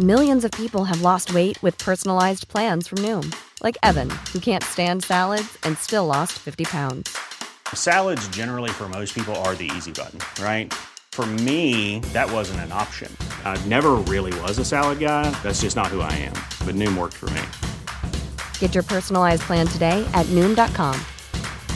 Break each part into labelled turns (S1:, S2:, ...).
S1: Millions of people have lost weight with personalized plans from Noom, like Evan, who can't stand salads and still lost 50 pounds.
S2: Salads, generally, for most people, are the easy button, right? For me, that wasn't an option. I never really was a salad guy. That's just not who I am. But Noom worked for me.
S1: Get your personalized plan today at Noom.com.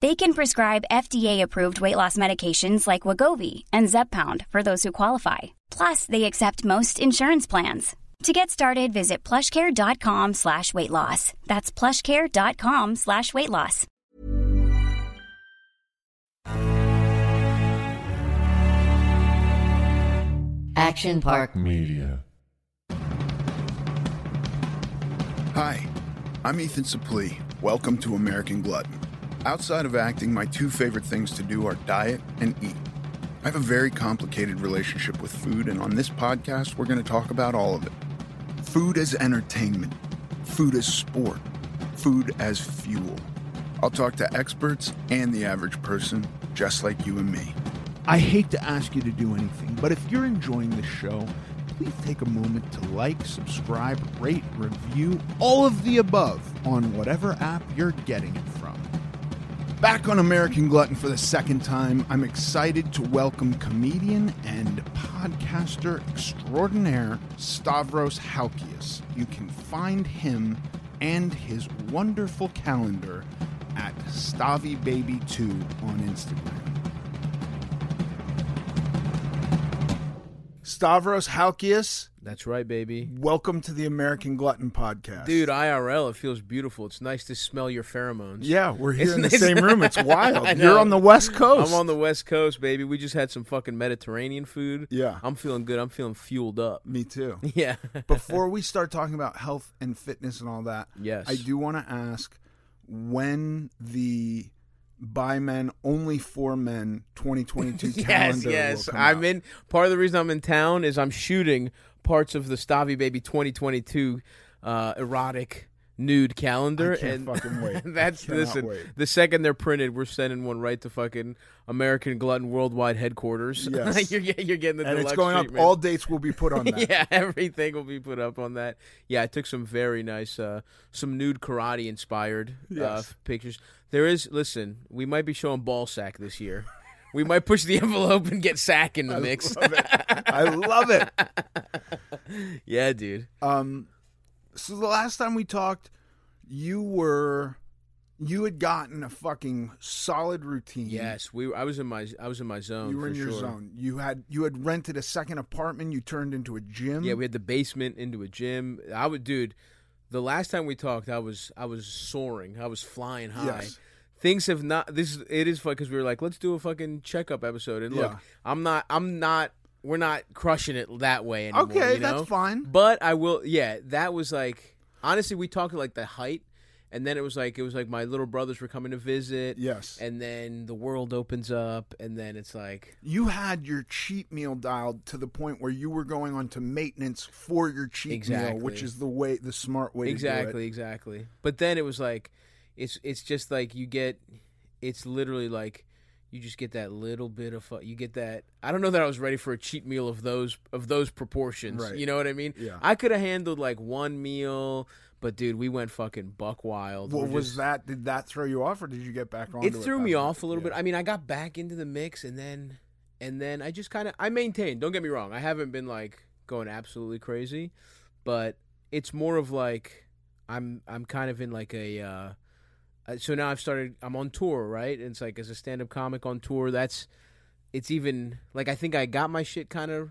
S3: They can prescribe FDA-approved weight loss medications like Wegovy and Zepbound for those who qualify. Plus, they accept most insurance plans. To get started, visit plushcare.com slash weight loss. That's plushcare.com slash weight loss.
S4: Action Park
S5: Media.
S6: Hi, I'm Ethan Suplee. Welcome to American Glutton. Outside of acting, my two favorite things to do are diet and eat. I have a very complicated relationship with food, and on this podcast, we're going to talk about all of it. Food as entertainment, food as sport, food as fuel. I'll talk to experts and the average person, just like you and me.
S7: I hate to ask you to do anything, but if you're enjoying this show, please take a moment to like, subscribe, rate, review, all of the above on whatever app you're getting it from. Back on American Glutton for the second time, I'm excited to welcome comedian and podcaster extraordinaire Stavros Halkias. You can find him and his wonderful calendar at StavvyBaby2 on Instagram. Stavros Halkias,
S8: That's right, baby.
S7: welcome to the American Glutton podcast.
S8: Dude, IRL, it feels beautiful. It's nice to smell your pheromones.
S7: Yeah, we're here in the
S8: it-
S7: same room. It's wild. You're on the West Coast.
S8: I'm on the West Coast, baby. We just had some fucking Mediterranean food.
S7: Yeah.
S8: I'm feeling good. I'm feeling fueled up.
S7: Me too.
S8: Yeah.
S7: Before we start talking about health and fitness and all that,
S8: Yes.
S7: I do want to ask when the by men only for men 2022
S8: yes,
S7: calendar
S8: yes.
S7: come
S8: I'm
S7: out.
S8: in. Part of the reason I'm in town is I'm shooting parts of the Stavvy Baby 2022 uh, erotic nude calendar. And
S7: fucking wait.
S8: that's listen.
S7: wait.
S8: The second they're printed, we're sending one right to fucking American Glutton Worldwide headquarters.
S7: Yes.
S8: you're, you're getting the
S7: and it's going
S8: treatment.
S7: up. All dates will be put on that.
S8: yeah, everything will be put up on that. Yeah, I took some very nice, uh, some nude karate inspired uh, pictures. There is, listen, we might be showing ball sack this year. We might push the envelope and get sack in the mix.
S7: love it. I love it.
S8: yeah, dude.
S7: Um, so the last time we talked, you were you had gotten a fucking solid routine.
S8: Yes, we. I was in my. I was in my zone.
S7: You were in your
S8: sure.
S7: zone. You had you had rented a second apartment. You turned into a gym.
S8: Yeah, we had the basement into a gym. I would, dude. The last time we talked, I was I was soaring. I was flying high.
S7: Yes.
S8: Things have not. This it is fun because we were like, let's do a fucking checkup episode. And look,
S7: Yeah.
S8: I'm not. I'm not. We're not crushing it that way anymore.
S7: Okay,
S8: you know?
S7: that's fine.
S8: But I will. Yeah, that was like honestly, we talked like the height, and then it was like it was like my little brothers were coming to visit.
S7: Yes.
S8: and then the world opens up, and then it's like
S7: You had your cheat meal dialed to the point where you were going on to maintenance for your cheat
S8: Exactly.
S7: meal, which is the way the smart way to do
S8: exactly exactly but then it was like it's it's just like you get it's literally like you just get that little bit of fu- you get that i don't know that i was ready for a cheat meal of those of those proportions
S7: Right.
S8: you know what i mean
S7: Yeah.
S8: i could have handled like one meal But dude, we went fucking buck wild.
S7: What
S8: We're
S7: was
S8: just-
S7: that? Did that throw you off, or did you get back on?
S8: it threw me off a little bit. I mean, I got back into the mix, and then and then I just kind of I maintained. Don't get me wrong, I haven't been like going absolutely crazy, but it's more of like I'm I'm kind of in like a. Uh, uh, so now I've started. I'm on tour, right? And it's like as a stand-up comic on tour. That's it's even like I think I got my shit kind of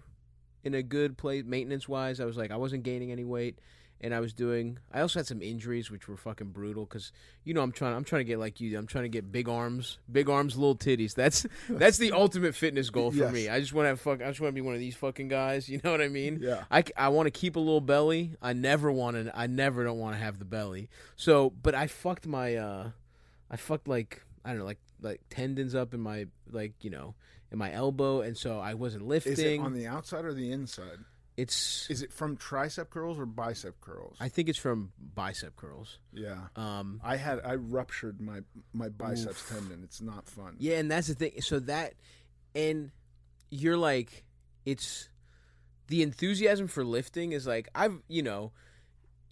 S8: in a good place maintenance wise. I was like I wasn't gaining any weight, and I was doing. I also had some injuries which were fucking brutal because you know I'm trying. I'm trying to get like you. I'm trying to get big arms, big arms, little titties. That's that's the ultimate fitness goal for
S7: Yes.
S8: me. I just want to have fuck. I just want to be one of these fucking guys. You know what I mean?
S7: Yeah.
S8: I, I want to keep a little belly. I never want to. I never don't want to have the belly. So, but I fucked my. uh I fucked like I don't know, like like tendons up in my like you know in my elbow, and so I wasn't lifting.
S7: Is it on the outside or the inside?
S8: It's
S7: Is it from tricep curls or bicep curls?
S8: I think it's from bicep curls.
S7: yeah.
S8: Um,
S7: I had I ruptured my my biceps tendon. It's not fun.
S8: yeah, and that's the thing. So that, and you're like, it's the enthusiasm for lifting is like I've you know.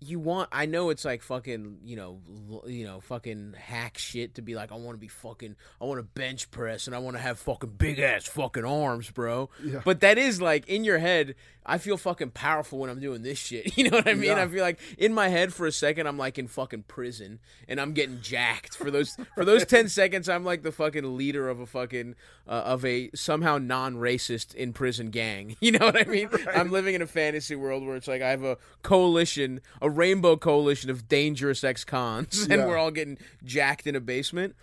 S8: You want? I know it's like fucking, you know, l- you know, fucking hack shit to be like, I want to be fucking, I want to bench press and I want to have fucking big ass fucking arms, bro.
S7: Yeah.
S8: But that is like in your head. I feel fucking powerful when I'm doing this shit. You know what I mean?
S7: Yeah.
S8: I feel like in my head for a second I'm like in fucking prison and I'm getting jacked for those for those ten seconds. I'm like the fucking leader of a fucking uh, of a somehow non-racist in prison gang. You know what I mean? I'm living in a fantasy world where it's like I have a coalition, a rainbow coalition of dangerous ex-cons, and
S7: Yeah.
S8: we're all getting jacked in a basement.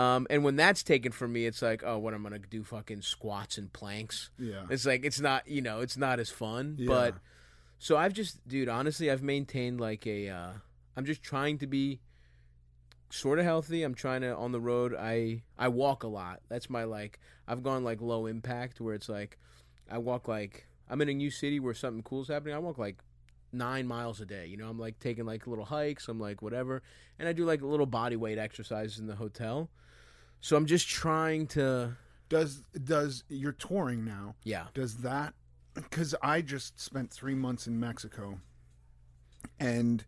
S8: Um, and when that's taken from me, it's like, oh, what I'm gonna do? Fucking squats and planks.
S7: Yeah.
S8: It's like it's not, you know, it's not as fun.
S7: Yeah.
S8: But so I've just, dude, honestly, I've maintained like a. Uh, I'm just trying to be sort of healthy. I'm trying to on the road. I I walk a lot. That's my like. I've gone like low impact where it's like I walk like I'm in a new city where something cool's happening. I walk like nine miles a day. You know, I'm like taking like little hikes. I'm like whatever, and I do like little body weight exercises in the hotel. So I'm just trying to.
S7: Does does you're touring now?
S8: Yeah.
S7: Does that? Because I just spent three months in Mexico, and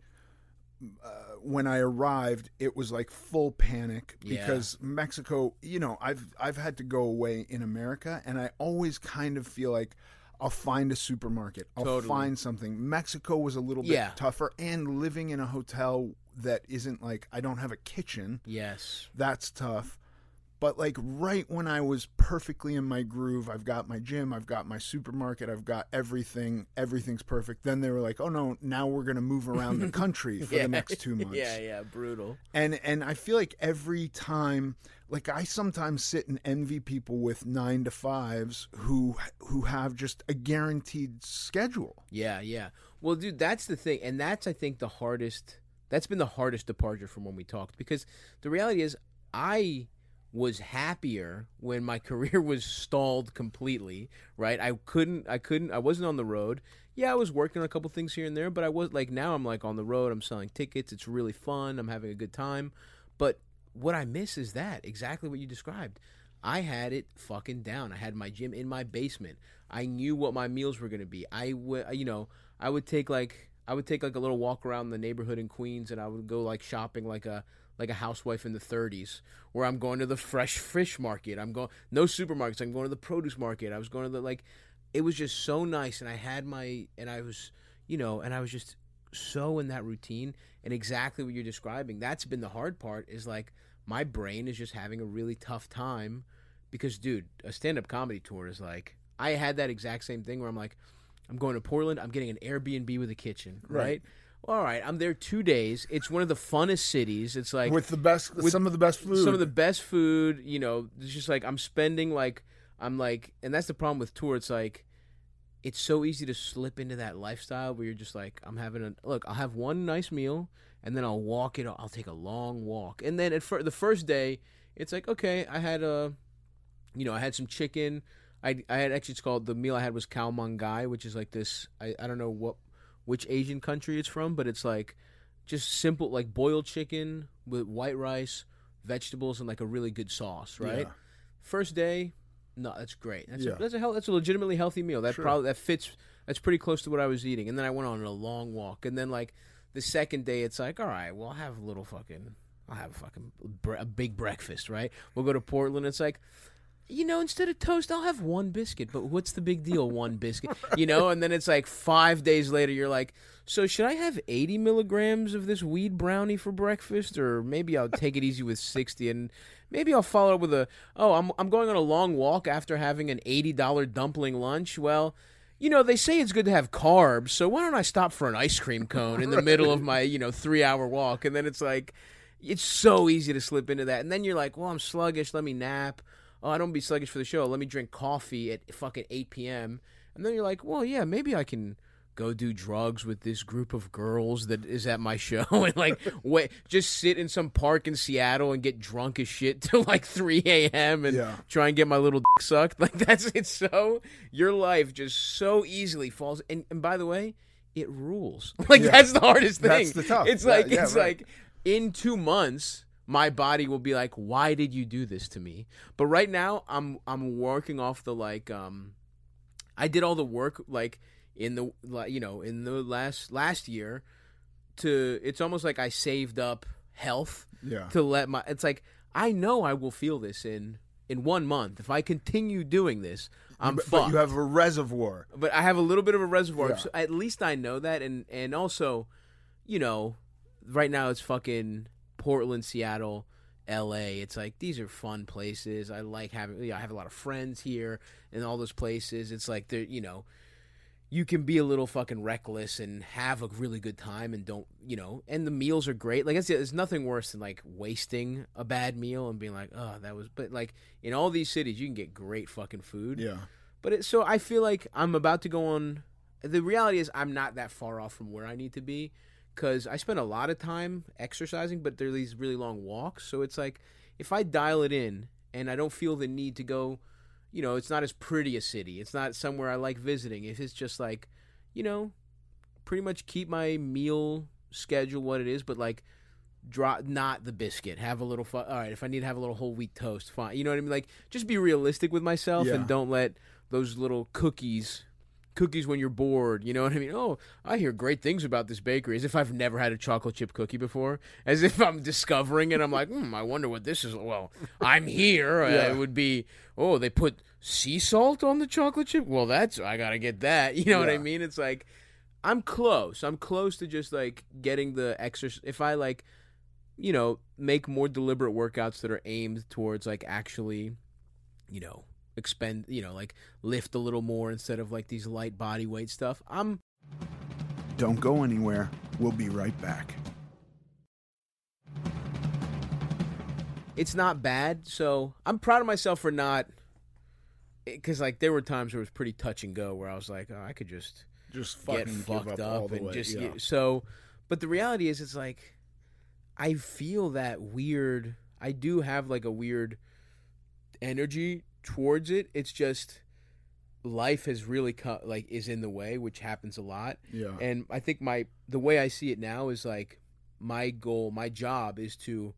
S7: uh, when I arrived, it was like full panic
S8: Yeah.
S7: because Mexico. You know, I've I've had to go away in America, and I always kind of feel like. I'll find a supermarket. I'll
S8: Totally.
S7: find something. Mexico was a little bit
S8: Yeah.
S7: tougher, and living in a hotel that isn't like I don't have a kitchen
S8: Yes.
S7: that's tough. But like right when I was perfectly in my groove, I've got my gym, I've got my supermarket, I've got everything, everything's perfect. Then they were like, "Oh no, now we're going to move around the country for the next 2 months."
S8: Yeah, yeah, brutal.
S7: And and I feel like every time like I sometimes sit and envy people with 9 to 5s who who have just a guaranteed schedule.
S8: Yeah, yeah. Well, dude, that's the thing, and that's I think the hardest. That's been the hardest departure from when we talked because the reality is I was happier when my career was stalled completely. Right? I couldn't. I couldn't. I wasn't on the road. Yeah, I was working on a couple things here and there, but I was like now I'm like on the road. I'm selling tickets. It's really fun. I'm having a good time. But what I miss is that exactly what you described. I had it fucking down. I had my gym in my basement. I knew what my meals were going to be. I would, you know, I would take like I would take like a little walk around the neighborhood in Queens, and I would go like shopping like a like a housewife in the 30s, where I'm going to the fresh fish market. I'm going no supermarkets. I'm going to the produce market. I was going to the like. It was just so nice, and I had my and I was, you know, and I was just so in that routine and exactly what you're describing. That's been the hard part. Is like my brain is just having a really tough time because, dude, a stand-up comedy tour is like I had that exact same thing where I'm like, I'm going to Portland. I'm getting an Airbnb with a kitchen, right?
S7: Right.
S8: All right, I'm there two days. It's one of the funnest cities. It's like
S7: with the best
S8: with
S7: some of the best food.
S8: some of the best food. You know, it's just like I'm spending like I'm like, and that's the problem with tour. It's like it's so easy to slip into that lifestyle where you're just like, I'm having a look. I'll have one nice meal, and then I'll walk it. I'll take a long walk, and then at fir- the first day, it's like okay, I had a, you know, I had some chicken. I I had actually it's called the meal I had was khao man gai, which is like this. I I don't know what which Asian country it's from, but it's like just simple like boiled chicken with white rice, vegetables, and like a really good sauce. Right.
S7: Yeah.
S8: First day, no, that's great. That's
S7: Yeah.
S8: a, that's a hell, that's a legitimately healthy meal. That
S7: Sure.
S8: probably that fits. That's pretty close to what I was eating. And then I went on a long walk, and then like the second day it's like, all right, well, I'll have a little fucking, I'll have a fucking bre- a big breakfast, right? We'll go to Portland. It's like, you know, instead of toast, I'll have one biscuit. But what's the big deal? One biscuit, you know? And then it's like five days later, you're like, so should I have 80 milligrams of this weed brownie for breakfast, or maybe I'll take it easy with 60, and maybe I'll follow up with a, oh, I'm I'm going on a long walk after having an $80 dumpling lunch. Well. You know, they say it's good to have carbs, so why don't I stop for an ice cream cone in the middle of my, you know, three hour walk? And then it's like, it's so easy to slip into that. And then you're like, well, I'm sluggish, let me nap oh, I don't be sluggish for the show. Let me drink coffee at fucking 8 p.m. And then you're like, well, yeah, maybe I can go do drugs with this group of girls that is at my show and like wait just sit in some park in Seattle and get drunk as shit till like 3 a.m. and
S7: Yeah.
S8: try and get my little dick sucked. Like that's it's so your life just so easily falls and, and by the way, it rules. Like
S7: Yeah.
S8: that's the hardest thing.
S7: That's the tough.
S8: It's like
S7: yeah,
S8: it's
S7: right.
S8: like in two months my body will be like why did you do this to me but right now i'm i'm working off the like um i did all the work like in the you know in the last last year to it's almost like i saved up health
S7: Yeah.
S8: to let my it's like i know i will feel this in in one month if i continue doing this i'm
S7: but,
S8: fucked
S7: but you have a reservoir.
S8: but I have a little bit of a reservoir.
S7: Yeah.
S8: So at least I know that, and and also, you know, right now it's fucking Portland, Seattle, L.A. It's like these are fun places. I like having. You know, I have a lot of friends here in all those places. It's like they're you know. You can be a little fucking reckless and have a really good time, and don't you know? And the meals are great. Like I said, there's nothing worse than like wasting a bad meal and being like, "Oh, that was." But like in all these cities, you can get great fucking food.
S7: Yeah.
S8: But it, so I feel like I'm about to go on. The reality is I'm not that far off from where I need to be because I spend a lot of time exercising, but there are these really long walks. So it's like if I dial it in and I don't feel the need to go, you know, it's not as pretty a city. It's not somewhere I like visiting. If it's just like, you know, pretty much keep my meal schedule what it is, but like drop not the biscuit. Have a little fun. All right, if I need to have a little whole wheat toast, fine. You know what I mean? Like just be realistic with myself
S7: Yeah.
S8: and don't let those little cookies cookies when you're bored. You know what I mean? Oh, I hear great things about this bakery as if I've never had a chocolate chip cookie before. As if I'm discovering it. I'm like, hmm, I wonder what this is. Well, I'm here.
S7: Yeah.
S8: it would be, oh, they put sea salt on the chocolate chip? Well, that's, I got to get that. You know what I mean? It's like, I'm close. I'm close to just like getting the exercise. If I like, you know, make more deliberate workouts that are aimed towards like actually, you know, expend, you know, like lift a little more instead of like these light body weight stuff. I'm
S6: Don't go anywhere. We'll be right back.
S8: it's not bad. So I'm proud of myself for not, eh, because like there were times where it was pretty touch and go where I was like, oh, I could just
S7: Just fucking
S8: get
S7: give
S8: fucked
S7: up, all
S8: up
S7: the
S8: and
S7: way.
S8: just
S7: yeah.
S8: get, so. But the reality is, it's like I feel that weird. I do have like a weird energy towards it. It's just life has really cut like is in the way, which happens a lot.
S7: yeah.
S8: And I think my the way I see it now is like my goal, my job is to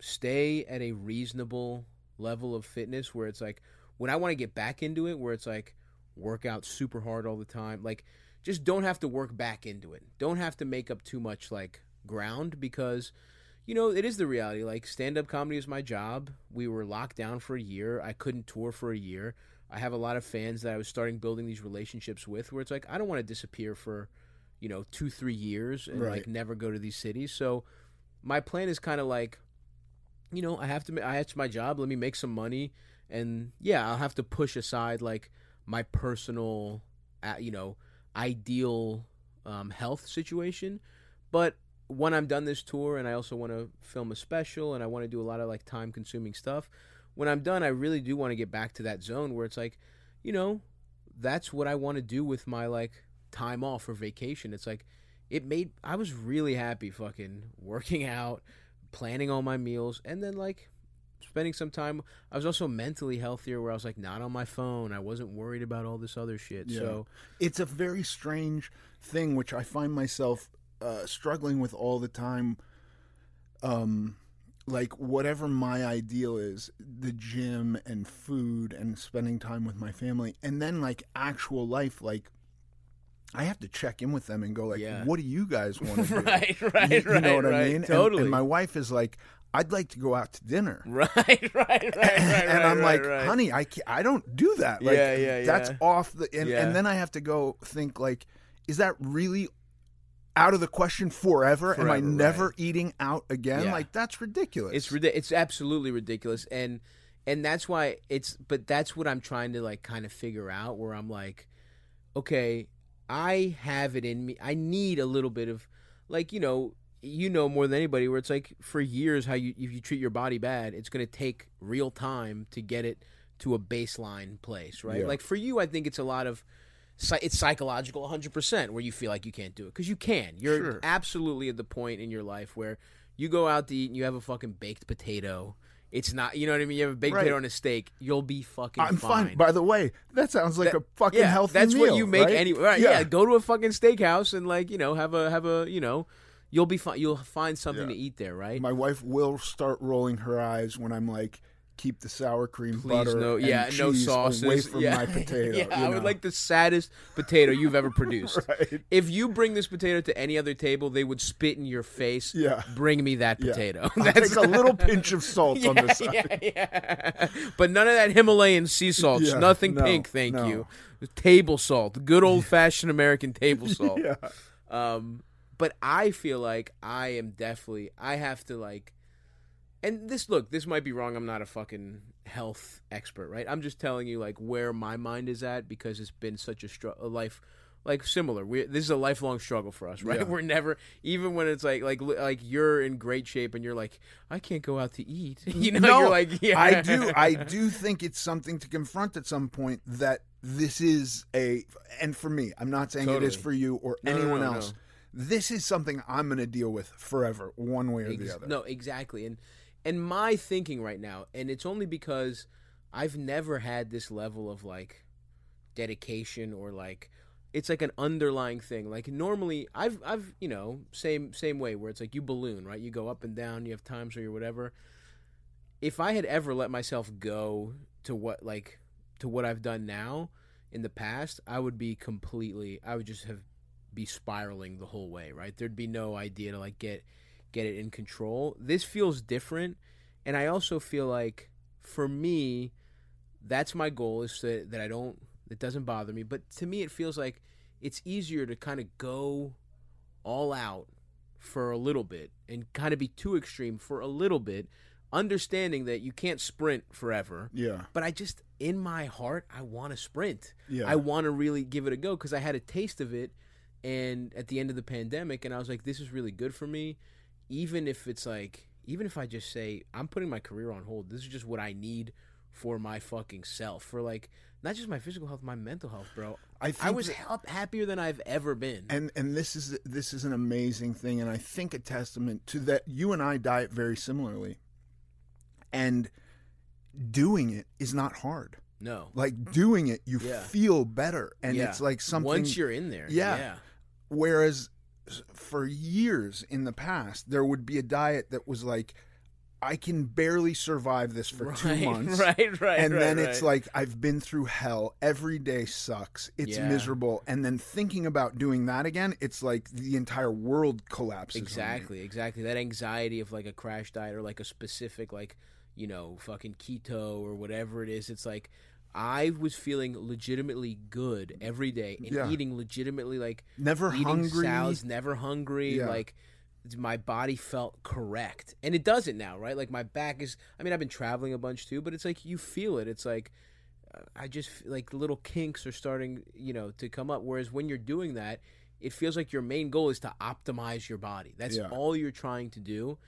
S8: stay at a reasonable level of fitness where it's like when I want to get back into it where it's like work out super hard all the time, like just don't have to work back into it. Don't have to make up too much like ground because you know, it is the reality. Like stand up comedy is my job. We were locked down for a year. I couldn't tour for a year. I have a lot of fans that I was starting building these relationships with where it's like I don't want to disappear for, you know, two, three years and
S7: Right.
S8: like never go to these cities. So my plan is kind of like, you know, I have to I it's my job, let me make some money and yeah, I'll have to push aside like my personal you know, ideal um, health situation. But when I'm done this tour and I also want to film a special and I want to do a lot of like time consuming stuff, when I'm done, I really do want to get back to that zone where it's like, you know, that's what I want to do with my like time off or vacation. It's like it made I was really happy fucking working out, planning all my meals, and then like spending some time. I was also mentally healthier where I was like not on my phone. I wasn't worried about all this other shit.
S7: Yeah.
S8: So
S7: it's a very strange thing which i find myself uh, struggling with all the time um like whatever my ideal is the gym and food and spending time with my family and then like actual life like I have to check in with them and go like,
S8: Yeah.
S7: "What do you guys want to do?"
S8: Right, right,
S7: you, you
S8: right,
S7: know what I mean?
S8: Totally.
S7: And, my wife is like, "I'd like to go out to dinner."
S8: Right, right, right, right.
S7: and I'm
S8: right,
S7: like,
S8: right.
S7: honey, I can't, I don't do that. Like,
S8: Yeah, yeah,
S7: That's off the. And,
S8: Yeah.
S7: and then I have to go think like, is that really out of the question forever? Am I
S8: Forever,
S7: never
S8: right.
S7: eating out again?
S8: Yeah.
S7: Like that's ridiculous.
S8: It's ridi- it's absolutely ridiculous, and and that's why it's. But that's what I'm trying to like kind of figure out. Where I'm like, okay, I have it in me. I need a little bit of, like you know, you know more than anybody. Where it's like for years, how you if you treat your body bad, it's going to take real time to get it to a baseline place, right?
S7: Yeah.
S8: Like for you, I think it's a lot of. It's psychological 100% where you feel like you can't do it. Because you can. You're
S7: Sure.
S8: absolutely at the point in your life where you go out to eat and you have a fucking baked potato. It's not, you know what I mean? You have a baked
S7: Right.
S8: potato and a steak. You'll be fucking
S7: I'm fine.
S8: fine.
S7: By the way, that sounds like
S8: That-
S7: a fucking
S8: yeah,
S7: healthy
S8: That's
S7: meal,
S8: what you make
S7: right?
S8: anyway. Right, yeah. Go to a fucking steakhouse and like, you know, have a, have a, you know, you'll be fine. You'll find something
S7: Yeah.
S8: to eat there, right?
S7: My wife will start rolling her eyes when I'm like, keep the sour cream
S8: Please
S7: butter
S8: no, yeah, no sauces.
S7: away from
S8: yeah.
S7: my potato.
S8: yeah,
S7: you
S8: I would like the saddest potato you've ever produced.
S7: Right.
S8: If you bring this potato to any other table, they would spit in your face.
S7: Yeah.
S8: Bring me that
S7: Yeah.
S8: potato.
S7: I'll
S8: That's
S7: take a little pinch of salt on the side.
S8: yeah, yeah. But none of that Himalayan sea salt.
S7: Yeah,
S8: Nothing
S7: no,
S8: pink, thank
S7: no.
S8: you. Table salt, good old fashioned American table salt.
S7: Yeah.
S8: Um, but I feel like I am definitely I have to like, and this look, this might be wrong. I'm not a fucking health expert, right? I'm just telling you like where my mind is at because it's been such a, str- a life. Like similar, we this is a lifelong struggle for us, right?
S7: Yeah.
S8: We're never, even when it's like, like, like you're in great shape and you're like, I can't go out to eat. You know,
S7: no,
S8: you're like, yeah,
S7: I do. I do think it's something to confront at some point that this is a, and for me, I'm not saying it is for you or
S8: No,
S7: anyone
S8: no,
S7: else. This is something I'm going to deal with forever, one way or
S8: Ex-
S7: the other.
S8: No, exactly. And and my thinking right now, and it's only because I've never had this level of like dedication or like it's like an underlying thing. Like normally I've I've, you know, same same way where it's like you balloon, right? You go up and down, you have times where you're whatever. If I had ever let myself go to what like to what I've done now in the past, I would be completely I would just have be spiraling the whole way, right? There'd be no idea to like get get it in control. This feels different, and I also feel like for me, that's my goal is that that I don't it doesn't bother me. But to me, it feels like it's easier to kind of go all out for a little bit and kind of be too extreme for a little bit, understanding that you can't sprint forever.
S7: Yeah.
S8: But I just, in my heart, I want to sprint.
S7: Yeah.
S8: I want to really give it a go because I had a taste of it, and at the end of the pandemic, and I was like, this is really good for me, even if it's like, even if I just say I'm putting my career on hold. This is just what I need for my fucking self, for like not just my physical health, my mental health, bro.
S7: I
S8: I was
S7: that-
S8: happier than I've ever been.
S7: And and this is this is an amazing thing, and I think a testament to that. You and I diet very similarly, and doing it is not hard.
S8: no,
S7: Like doing it, you
S8: Yeah.
S7: feel better, and
S8: Yeah.
S7: it's like something.
S8: once you're in there,
S7: Yeah.
S8: yeah.
S7: Whereas for years in the past, there would be a diet that was like, I can barely survive this for two months.
S8: right, right,
S7: And
S8: right,
S7: then it's
S8: right.
S7: like, I've been through hell. Every day sucks. It's
S8: Yeah.
S7: miserable. And then thinking about doing that again, it's like the entire world collapses.
S8: Exactly, exactly. That anxiety of like a crash diet or like a specific like, you know, fucking keto or whatever it is. It's like I was feeling legitimately good every day and
S7: Yeah.
S8: eating legitimately like
S7: Never hungry.
S8: salads, never hungry,
S7: Yeah.
S8: like my body felt correct. And it doesn't now, right? Like my back is I mean I've been traveling a bunch too, but it's like you feel it. It's like I just like little kinks are starting, you know, to come up whereas when you're doing that, it feels like your main goal is to optimize your body. That's
S7: Yeah.
S8: all you're trying to do.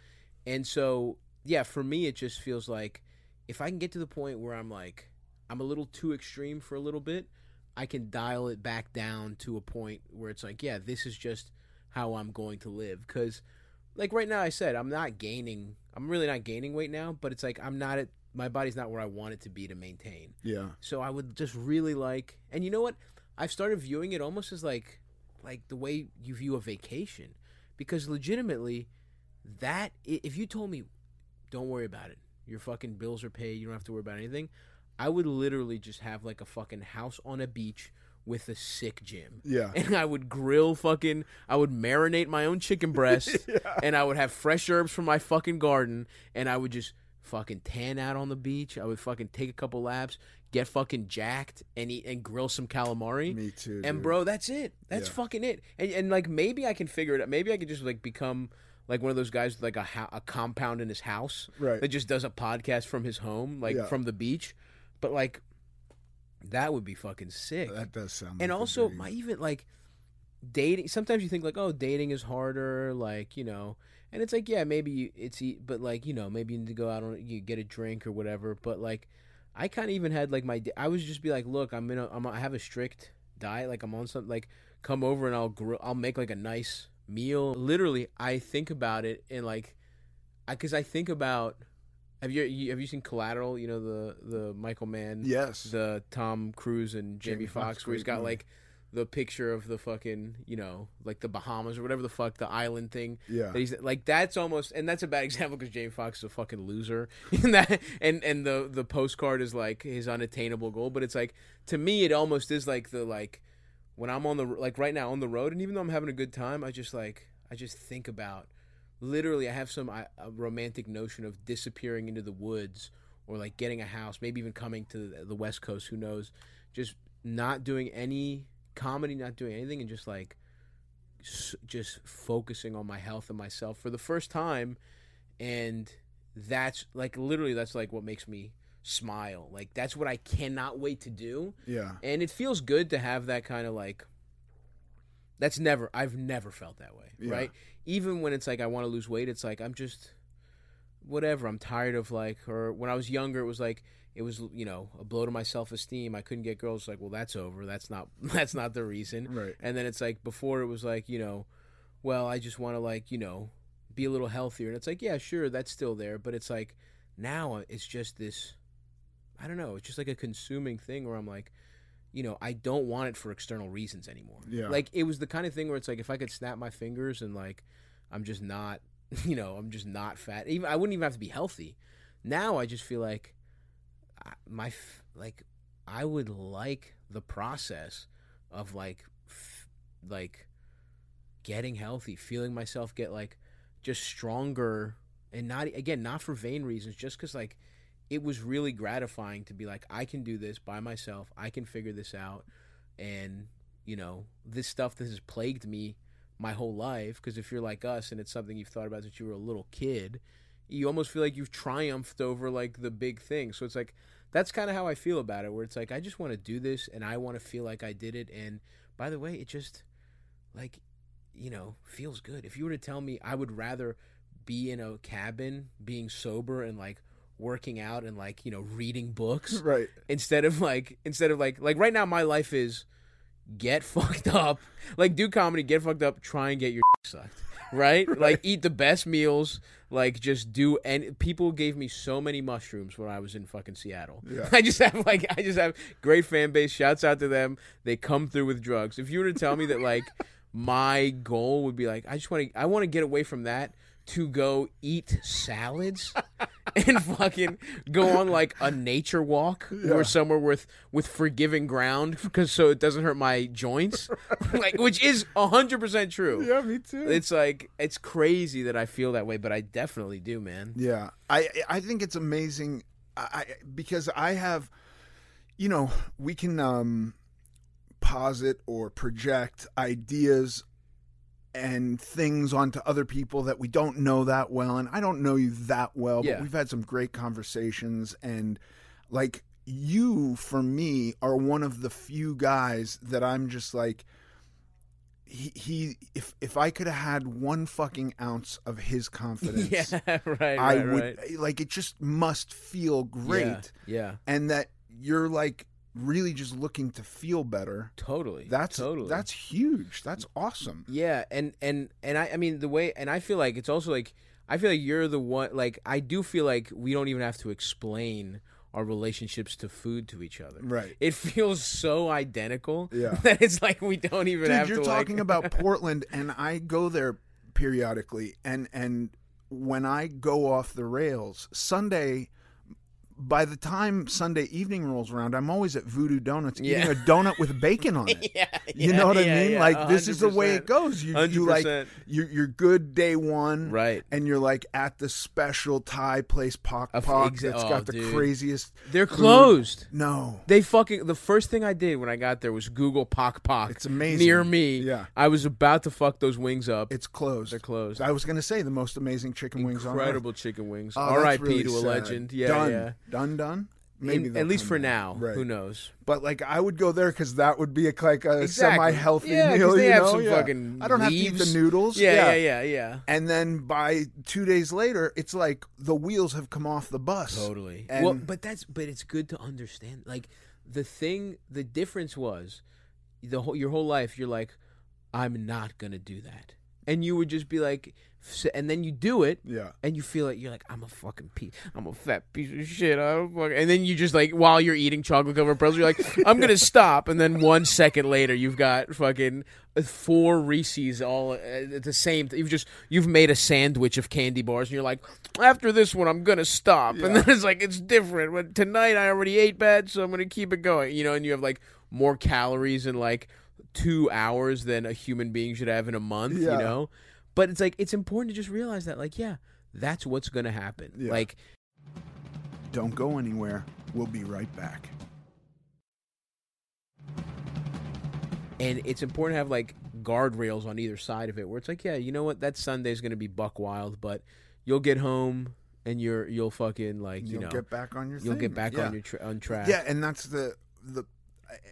S8: And so, yeah, for me it just feels like if I can get to the point where I'm like I'm a little too extreme for a little bit, I can dial it back down to a point where it's like, yeah, this is just how I'm going to live. Because, like right now, I said I'm not gaining. I'm really not gaining weight now, but it's like I'm not at my body's not where I want it to be to maintain.
S7: Yeah.
S8: So I would just really like, and you know what? I've started viewing it almost as like, like the way you view a vacation, because legitimately, that if you told me, don't worry about it, your fucking bills are paid, you don't have to worry about anything, I would literally just have like a fucking house on a beach with a sick gym.
S7: Yeah.
S8: And I would grill fucking I would marinate my own chicken breast and I would have fresh herbs from my fucking garden and I would just fucking tan out on the beach. I would fucking take a couple laps, get fucking jacked and eat and grill some calamari.
S7: Me too,
S8: And
S7: dude.
S8: bro, that's it. That's
S7: Yeah.
S8: fucking it. And and like maybe I can figure it out. Maybe I could just like become like one of those guys with like a ho- a compound in his house
S7: Right.
S8: that just does a podcast from his home, like
S7: Yeah.
S8: from the beach. But like that would be fucking sick.
S7: That does sound.
S8: and
S7: like
S8: also my even like dating sometimes you think like oh dating is harder like you know and it's like yeah maybe you, it's but like you know maybe you need to go out on you get a drink or whatever but like i kind of even had like my i was just be like look i'm in a I'm, i have a strict diet like i'm on something like come over and i'll grill i'll make like a nice meal literally i think about it and like i because i think about have you, you have you seen collateral you know the the michael mann
S7: Yes.
S8: the Tom Cruise and Jamie,
S7: Jamie Foxx,
S8: where he's got
S7: movie.
S8: like the picture of the fucking, you know, like the Bahamas or whatever the fuck the island thing.
S7: Yeah.
S8: that he's like that's almost, and that's a bad example because Jamie Foxx is a fucking loser. and that, and and the the postcard is like his unattainable goal, but it's like to me it almost is like the like when I'm on the like right now on the road, and even though I'm having a good time, I just like I just think about literally I have some a romantic notion of disappearing into the woods or like getting a house, maybe even coming to the, the West Coast. Who knows? Just not doing any comedy, not doing anything, and just like s- just focusing on my health and myself for the first time, and that's like literally that's like what makes me smile. Like that's what I cannot wait to do
S7: yeah.
S8: and it feels good to have that kind of like that's never i've never felt that way
S7: Yeah.
S8: right? Even when it's like i want to lose weight it's like i'm just whatever i'm tired of like or when i was younger it was like it was you know a blow to my self-esteem. I couldn't get girls like well that's over. That's not that's not the reason.
S7: Right.
S8: and then it's like before it was like you know well i just want to like you know be a little healthier. And it's like yeah sure that's still there but it's like now it's just this i don't know it's just like a consuming thing where i'm like you know i don't want it for external reasons anymore
S7: Yeah.
S8: like it was the kind of thing where it's like if i could snap my fingers and like i'm just not you know i'm just not fat even i wouldn't even have to be healthy now i just feel like I- my like i would like the process of like f- like getting healthy feeling myself get like just stronger and not again not for vain reasons just because like it was really gratifying to be like i can do this by myself. I can figure this out. And you know this stuff that has plagued me my whole life because if you're like us and it's something you've thought about since you were a little kid you almost feel like you've triumphed over like the big thing. So it's like that's kind of how i feel about it where it's like i just want to do this and i want to feel like i did it. And by the way it just like you know feels good. If you were to tell me i would rather be in a cabin being sober and like working out and like you know reading books
S7: Right.
S8: instead of like instead of like like right now my life is get fucked up like do comedy get fucked up try and get your sucked right? like eat the best meals like just do and people gave me so many mushrooms when i was in fucking seattle
S7: Yeah.
S8: i just have like i just have great fan base shouts out to them they come through with drugs if you were to tell me that like my goal would be like i just want to i want to get away from that to go eat salads and fucking go on like a nature walk or somewhere with with forgiving ground because so it doesn't hurt my joints. Like which is 100% true.
S7: Yeah, me too.
S8: it's like it's crazy that i feel that way but i definitely do man.
S7: Yeah, I I think it's amazing. I because I have, you know, we can um, posit or project ideas and things onto other people that we don't know that well, and I don't know you that well,
S8: Yeah.
S7: but we've had some great conversations, and like you, for me, are one of the few guys that I'm just like he, he if if I could have had one fucking ounce of his confidence,
S8: yeah right
S7: I
S8: right,
S7: would
S8: right.
S7: like it just must feel great
S8: yeah, yeah
S7: and that you're like really just looking to feel better.
S8: totally
S7: That's
S8: totally
S7: that's huge. That's awesome.
S8: Yeah, and and and I I mean the way and I feel like it's also like I feel like you're the one like I do feel like we don't even have to explain our relationships to food to each other.
S7: Right.
S8: It feels so identical
S7: Yeah.
S8: that it's like we don't even have.
S7: Dude,
S8: have
S7: you're
S8: to
S7: talking
S8: like,
S7: about Portland and I go there periodically and and when I go off the rails, Sunday by the time Sunday evening rolls around, I'm always at Voodoo Donuts
S8: Yeah.
S7: eating a donut with bacon on it.
S8: Yeah,
S7: You
S8: yeah,
S7: know what I mean?
S8: yeah,
S7: like this is the way it goes. You, you like
S8: 100%.
S7: you're, you're good day one,
S8: Right.
S7: And you're like at the special Thai place, Pok
S8: Of
S7: Pok,
S8: exa-
S7: that's
S8: oh,
S7: got the
S8: dude.
S7: craziest.
S8: They're
S7: food.
S8: closed.
S7: No,
S8: They fucking the first thing I did when I got there was Google Pok Pok.
S7: It's amazing.
S8: near me.
S7: Yeah.
S8: I was about to fuck those wings up.
S7: it's closed.
S8: They're closed.
S7: I was gonna say the most amazing chicken wings.
S8: Incredible chicken wings.
S7: Oh,
S8: R.I.P.
S7: really
S8: to a legend. Yeah,
S7: done,
S8: yeah.
S7: Done, done. Maybe
S8: In- at least for now.
S7: Right.
S8: Who knows?
S7: But like I would go there because that would be a, like a
S8: Exactly.
S7: semi-healthy
S8: Yeah,
S7: meal.
S8: they
S7: you
S8: have
S7: know?
S8: some
S7: Yeah.
S8: fucking
S7: I don't have to eat the noodles.
S8: Yeah, yeah, yeah, yeah.
S7: And then by two days later, it's like the wheels have come off the bus.
S8: Totally.
S7: And
S8: well, but that's but it's good to understand. Like the thing, the difference was the whole your whole life. You're like, I'm not gonna do that, and you would just be like, and then you do it.
S7: yeah,
S8: And you feel like you're like I'm a fucking piece, I'm a fat piece of shit. I don't And then you just like while you're eating chocolate covered pretzels, you're like I'm gonna stop. And then one second later, you've got fucking uh, four Reese's all uh, at the same. You've just you've made a sandwich of candy bars, and you're like, after this one, I'm gonna stop. And then it's like it's different. But tonight I already ate bad, so I'm gonna keep it going. You know, and you have like more calories and like two hours than a human being should have in a month.
S7: Yeah.
S8: You know. But it's like it's important to just realize that, like, yeah, that's what's gonna happen.
S7: Yeah.
S8: Like,
S7: don't go anywhere. We'll be right back.
S8: and it's important to have like guardrails on either side of it, where it's like, yeah, you know what, that Sunday's gonna be buck wild, but you'll get home and you're you'll fucking like you
S7: You'll
S8: know
S7: get back on your.
S8: you'll
S7: thing.
S8: get back
S7: Yeah.
S8: on your tra- on track.
S7: Yeah, and that's the the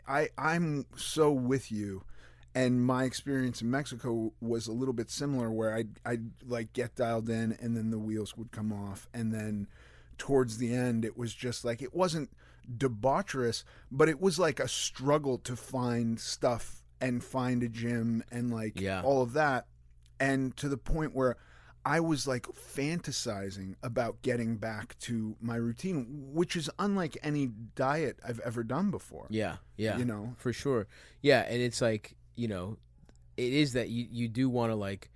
S7: I I'm so with you. And my experience in Mexico was a little bit similar, where I I like get dialed in, and then the wheels would come off, and then towards the end, it was just like it wasn't debaucherous, but it was like a struggle to find stuff and find a gym and like
S8: Yeah.
S7: all of that, and to the point where I was like fantasizing about getting back to my routine, which is unlike any diet I've ever done before.
S8: Yeah, yeah,
S7: You know.
S8: for sure. Yeah, and it's like you know, it is that you you do want to like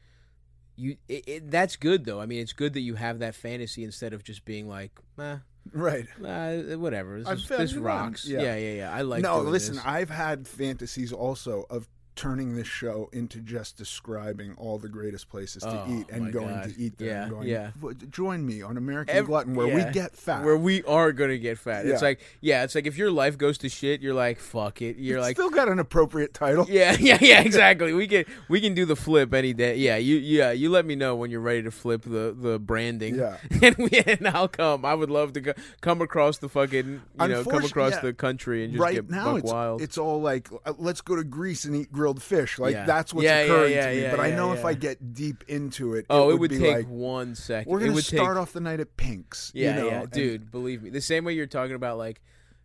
S8: you. It, it, that's good though. I mean, it's good that you have that fantasy instead of just being like, eh,
S7: Right.
S8: uh, whatever. This, is- this rocks. Yeah.
S7: Yeah.
S8: yeah, yeah, I like.
S7: no, listen,
S8: this.
S7: I've had fantasies also of turning this show into just describing all the greatest places to
S8: Oh,
S7: eat and going
S8: God.
S7: to eat there
S8: Yeah,
S7: going,
S8: yeah.
S7: Join me on American
S8: Ev-
S7: Glutton where
S8: yeah,
S7: we get fat.
S8: Where we are gonna get fat. It's like yeah, it's like if your life goes to shit, you're like fuck it. You're
S7: It's
S8: like
S7: still got an appropriate title.
S8: yeah, yeah, yeah, exactly. We can we can do the flip any day. Yeah, you yeah, you let me know when you're ready to flip the the branding.
S7: Yeah.
S8: and we and I'll come. I would love to go, come across the fucking you know come across
S7: yeah.
S8: the country and just
S7: right
S8: get
S7: now
S8: buck
S7: it's,
S8: wild.
S7: it's all like uh, let's go to Greece and eat grilled fish like
S8: Yeah.
S7: that's what's
S8: Yeah, yeah,
S7: occurring
S8: yeah,
S7: to me
S8: yeah,
S7: but I
S8: yeah,
S7: know if
S8: yeah.
S7: I get deep into it
S8: oh,
S7: it
S8: it would
S7: be
S8: take
S7: like
S8: one second.
S7: we're gonna
S8: would
S7: start
S8: take,
S7: off the night at Pink's
S8: Yeah,
S7: you know,
S8: yeah,
S7: and-
S8: dude. Believe me, the same way you're talking about, like,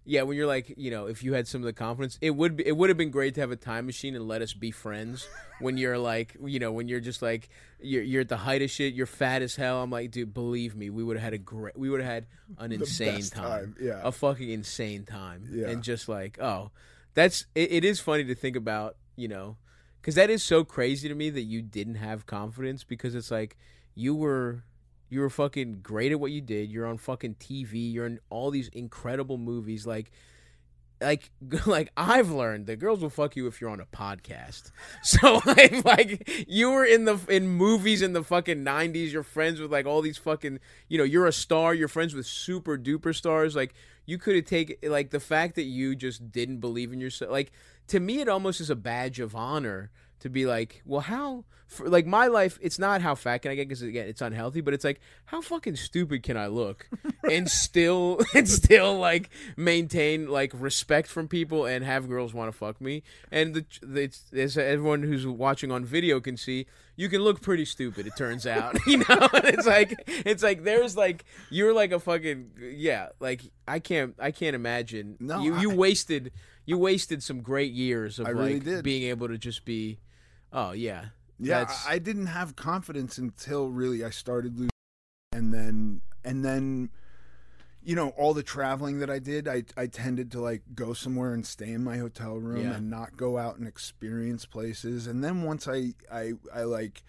S8: yeah, when you're like, you know, if you had some of the confidence, it would be, it would have been great to have a time machine and let us be friends. when you're like, you know, when you're just like, you're you're at the height of shit, you're fat as hell. I'm like, dude, believe me, we would have had a great, we would have had an insane
S7: best
S8: time,
S7: yeah.
S8: a fucking insane time,
S7: Yeah.
S8: and just like, oh, that's it, it is funny to think about, you know, because that is so crazy to me that you didn't have confidence because it's like you were you were fucking great at what you did. You're on fucking TV. You're in all these incredible movies. Like, like, like I've learned that girls will fuck you if you're on a podcast. So like, like you were in the in movies in the fucking '90s. You're friends with like all these fucking. You know, you're a star. You're friends with super duper stars. Like you could have taken like the fact that you just didn't believe in yourself. Like to me, it almost is a badge of honor to be like, well, how? For, like my life, it's not how fat can I get because again, it's unhealthy. But it's like, how fucking stupid can I look and still and still like maintain like respect from people and have girls want to fuck me? And the, the it's, as everyone who's watching on video can see, you can look pretty stupid. It turns out, you know. And it's like it's like there's like you're like a fucking yeah. Like I can't I can't imagine
S7: No,
S8: you you
S7: I-
S8: wasted you wasted some great years of
S7: I really
S8: like
S7: did.
S8: being able to just be oh yeah
S7: Yeah,
S8: That's-
S7: I I didn't have confidence until really I started losing, and then and then, you know, all the traveling that I did, I I tended to like go somewhere and stay in my hotel room
S8: Yeah.
S7: and not go out and experience places. And then once I I I like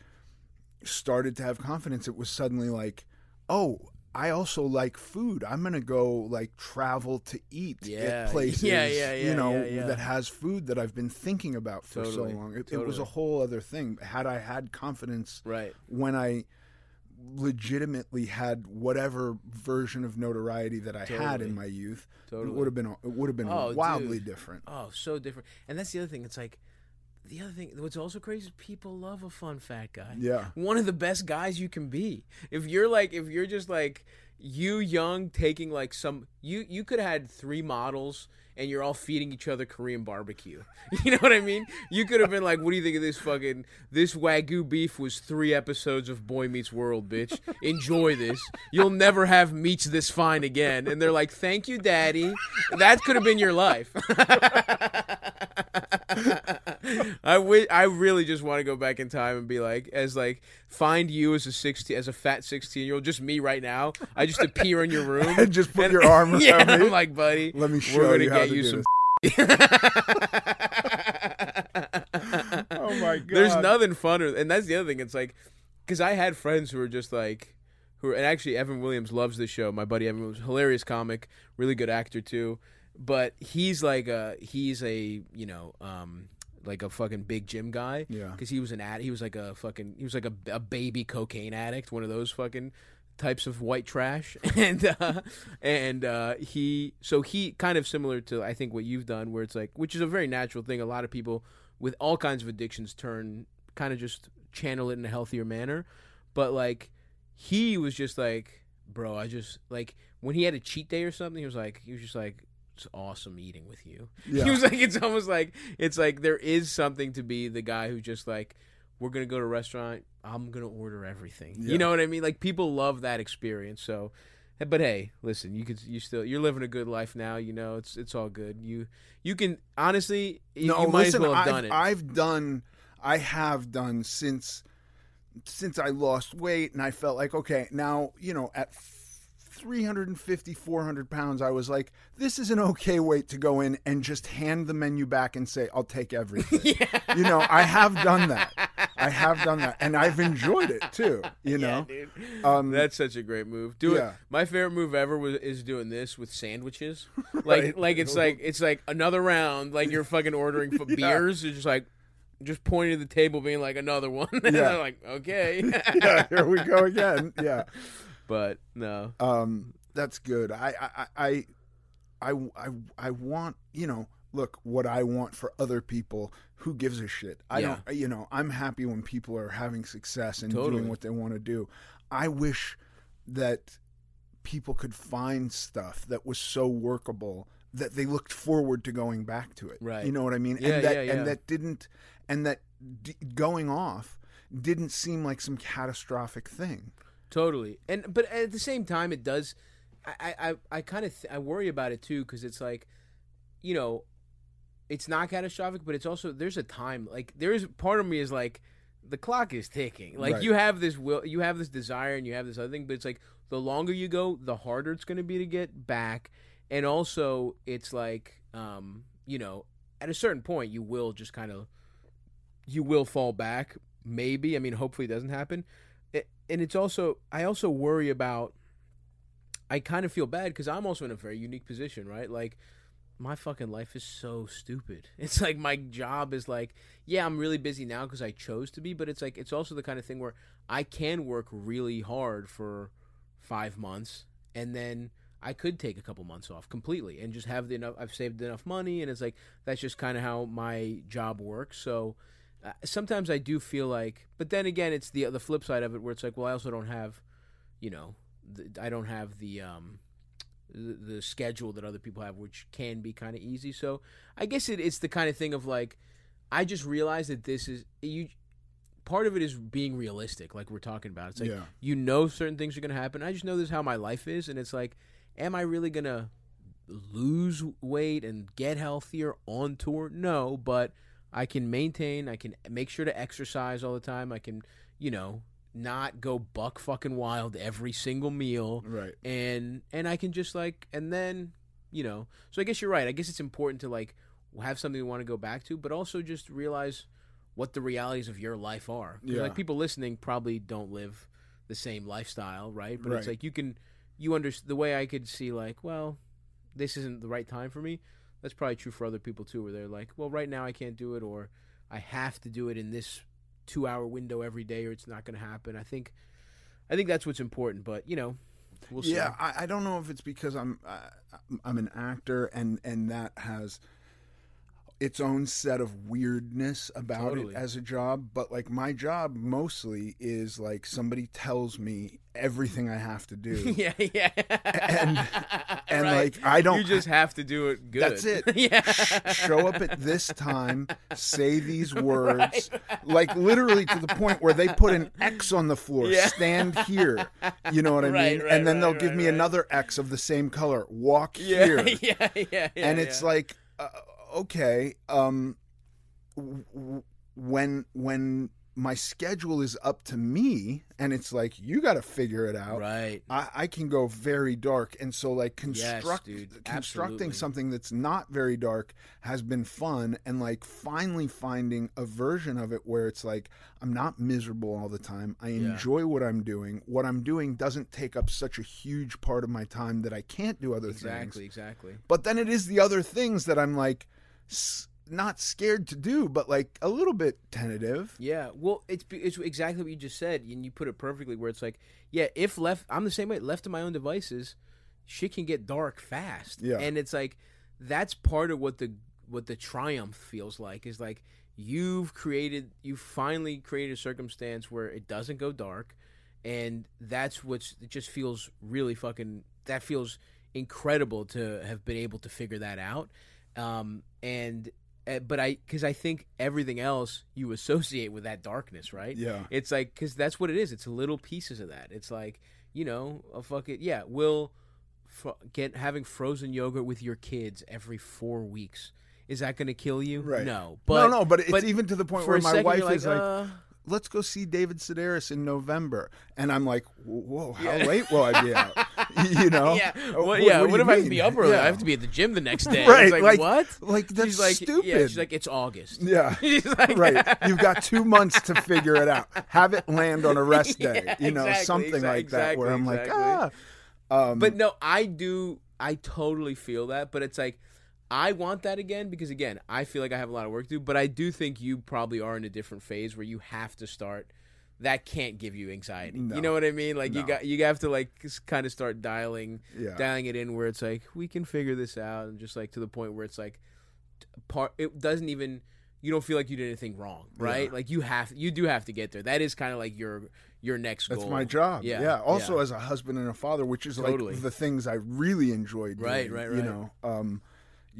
S7: started to have confidence, it was suddenly like, oh, I also like food. I'm gonna go like travel to eat
S8: Yeah.
S7: at places,
S8: Yeah, yeah, yeah,
S7: you know,
S8: yeah,
S7: that has food that I've been thinking about for
S8: Totally,
S7: so long. It, it was a whole other thing. Had I had confidence
S8: Right.
S7: when I legitimately had whatever version of notoriety that I had in my youth,
S8: Totally.
S7: it would have been it would have been
S8: Oh,
S7: wildly
S8: dude.
S7: different.
S8: Oh, so different. And that's the other thing. It's like the other thing. What's also crazy is people love a fun fat guy.
S7: Yeah.
S8: One of the best guys you can be. If you're like, if you're just like you young taking like some you you could have had three models and you're all feeding each other Korean barbecue. You know what I mean? You could have been like, "What do you think of this fucking this wagyu beef was three episodes of Boy Meets World, bitch. Enjoy this. You'll never have meats this fine again." And they're like, "Thank you, daddy." That could have been your life. I wi- I really just want to go back in time and be like, as like, find you as a sixteen, as a fat sixteen year old, just me right now. I just appear in your room
S7: And just put your arm around
S8: yeah,
S7: me.
S8: I'm like, buddy,
S7: Let me show
S8: we're gonna
S7: you how
S8: get
S7: to
S8: you
S7: do
S8: some.
S7: Oh my god!
S8: There's nothing funner, and that's the other thing. It's like, because I had friends who were just like, who are, and actually Evan Williams loves this show. My buddy Evan was hilarious comic, really good actor too. But he's like a he's a you know um like a fucking big gym guy.
S7: Yeah.
S8: Because he was an ad. He was like a fucking. He was like a, a baby cocaine addict. One of those fucking types of white trash. And uh, and uh, he so he kind of similar to I think what you've done, where it's like, which is a very natural thing. A lot of people with all kinds of addictions turn kind of just channel it in a healthier manner. But like he was just like, bro, I just like when he had a cheat day or something. He was like, he was just like. Awesome eating with you.
S7: Yeah.
S8: He was like, it's almost like it's like there is something to be the guy who just like we're gonna go to a restaurant. I'm gonna order everything.
S7: Yeah.
S8: You know what I mean? Like people love that experience. So, eh, but hey, listen, you could you still you're living a good life now. You know, it's it's all good. You you can honestly you,
S7: no,
S8: you might
S7: listen,
S8: as well have
S7: I've,
S8: done it.
S7: I've done, I have done since since I lost weight, and I felt like okay, now you know at. 350 400 pounds i was like this is an okay weight to go in and just hand the menu back and say i'll take everything yeah. you know i have done that i have done that and i've enjoyed it too you know um
S8: That's such a great move. Do
S7: Yeah.
S8: it. My favorite move ever was is doing this with sandwiches. Like
S7: Right.
S8: like it's like it's like another round. Like you're fucking ordering for beers. You're just like just pointing to the table, being like another one. and
S7: Yeah.
S8: they're like, okay.
S7: yeah here we go again yeah
S8: but no.
S7: um that's good I I I I I I want you know look what I want for other people who gives a shit I
S8: Yeah.
S7: don't you know I'm happy when people are having success and
S8: Totally.
S7: doing what they want to do I wish that people could find stuff that was so workable that they looked forward to going back to it
S8: Right.
S7: you know what I mean
S8: Yeah,
S7: and that
S8: yeah, yeah.
S7: and that didn't and that d- going off didn't seem like some catastrophic thing
S8: Totally, and but at the same time, it does. I I I kind of th- I worry about it too because it's like, you know, it's not catastrophic, but it's also there's a time like there's part of me is like the clock is ticking. Like
S7: Right.
S8: you have this will, you have this desire, and you have this other thing, but it's like the longer you go, the harder it's going to be to get back, and also it's like, um, you know, at a certain point, you will just kind of, you will fall back. Maybe I mean, hopefully, it doesn't happen and it's also I also worry about. I kind of feel bad because I'm also in a very unique position, right? Like, my fucking life is so stupid. It's like my job is like, yeah, I'm really busy now because I chose to be, but it's like it's also the kind of thing where I can work really hard for five months and then I could take a couple months off completely and just have the enough. I've saved enough money, and it's like that's just kind of how my job works. So uh, sometimes I do feel like, but then again, it's the the flip side of it where it's like, well, I also don't have, you know, the, I don't have the um the, the schedule that other people have, which can be kind of easy. So I guess it, it's the kind of thing of like, I just realized that this is you. Part of it is being realistic, like we're talking about. It's like
S7: Yeah.
S8: you know certain things are going to happen. I just know this is how my life is, and it's like, am I really going to lose weight and get healthier on tour? No, but I can maintain. I can make sure to exercise all the time. I can, you know, not go buck fucking wild every single meal
S7: right
S8: and and I can just like and then you know so I guess you're right I guess it's important to like have something you want to go back to but also just realize what the realities of your life are
S7: Yeah.
S8: like people listening probably don't live the same lifestyle right but it's like you can you understand the way I could see like, well, this isn't the right time for me. That's probably true for other people too, where they're like, well, right now I can't do it, or I have to do it in this two hour window every day, or it's not going to happen. I think, I think that's what's important. But you know, we'll see.
S7: Yeah, I, I don't know if it's because I'm uh, I'm an actor and and that has its own set of weirdness about
S8: Totally.
S7: it as a job, but like my job mostly is like somebody tells me everything I have to do.
S8: yeah, yeah,
S7: And- and,
S8: Right.
S7: like, I don't-
S8: You just have to do it good.
S7: That's it.
S8: yeah.
S7: Sh- show up at this time, say these words, like literally to the point where they put an X on the floor.
S8: Yeah.
S7: Stand here. You know what I
S8: Right,
S7: mean?
S8: right,
S7: and then they'll
S8: right,
S7: give
S8: right,
S7: me another X of the same color. Walk
S8: Yeah,
S7: here.
S8: yeah, yeah, yeah.
S7: and it's like, uh, okay, um, w- w- when when my schedule is up to me, and it's like you got to figure it out.
S8: right.
S7: I, I can go very dark, and so like
S8: Yes,
S7: construct
S8: dude.
S7: constructing
S8: Absolutely.
S7: something that's not very dark has been fun, and like finally finding a version of it where it's like I'm not miserable all the time. I enjoy what I'm doing. What I'm doing doesn't take up such a huge part of my time that I can't do other things.
S8: Exactly, exactly.
S7: But then it is the other things that I'm like s- not scared to do, but like a little bit tentative.
S8: Yeah, well, it's it's exactly what you just said, and you put it perfectly. Where it's like, yeah, if left, I'm the same way. Left to my own devices, shit can get dark fast.
S7: Yeah.
S8: and it's like that's part of what the what the triumph feels like is like you've created, you finally created a circumstance where it doesn't go dark, and that's what's it just feels really fucking. That feels incredible to have been able to figure that out, um, and. uh, But I, because I think everything else you associate with that darkness, right?
S7: Yeah.
S8: It's like because that's what it is. It's little pieces of that. It's like you know, a fucking yeah. Will fro- get having frozen yogurt with your kids every four weeks. Is that going to kill you?
S7: Right.
S8: No, but
S7: no, no, but it's even to the point where my wife
S8: you're
S7: is like,
S8: uh,
S7: let's go see David Sedaris in November. And I'm like, whoa, how
S8: Yeah.
S7: late will I be out? you know?
S8: yeah,
S7: Uh,
S8: what, yeah. What,
S7: you
S8: if I have to be up early?
S7: Yeah.
S8: I have to be at the gym the next day.
S7: Right,
S8: like,
S7: like-
S8: what?
S7: like, that's
S8: she's like, Yeah, she's like, it's August.
S7: Yeah.
S8: She's like-
S7: right. You've got two months to figure it out. Have it land on a rest day.
S8: Yeah,
S7: you know,
S8: exactly,
S7: something
S8: exact-
S7: like that where I'm
S8: exactly,
S7: like, ah. Um,
S8: But no, I do. I totally feel that. But it's like, I want that again because again, I feel like I have a lot of work to do. But I do think you probably are in a different phase where you have to start. That can't give you anxiety.
S7: No.
S8: You know what I mean? Like you got you have to like kind of start dialing
S7: Yeah.
S8: dialing it in where it's like we can figure this out and just like to the point where it's like part it doesn't even you don't feel like you did anything wrong, right?
S7: Yeah.
S8: Like you have you do have to get there. That is kind of like your your next goal.
S7: That's my job.
S8: Yeah.
S7: Yeah. Also,
S8: yeah.
S7: as a husband and a father, which is
S8: Totally.
S7: like the things I really enjoyed. Doing,
S8: Right, right,
S7: You
S8: right.
S7: know, um,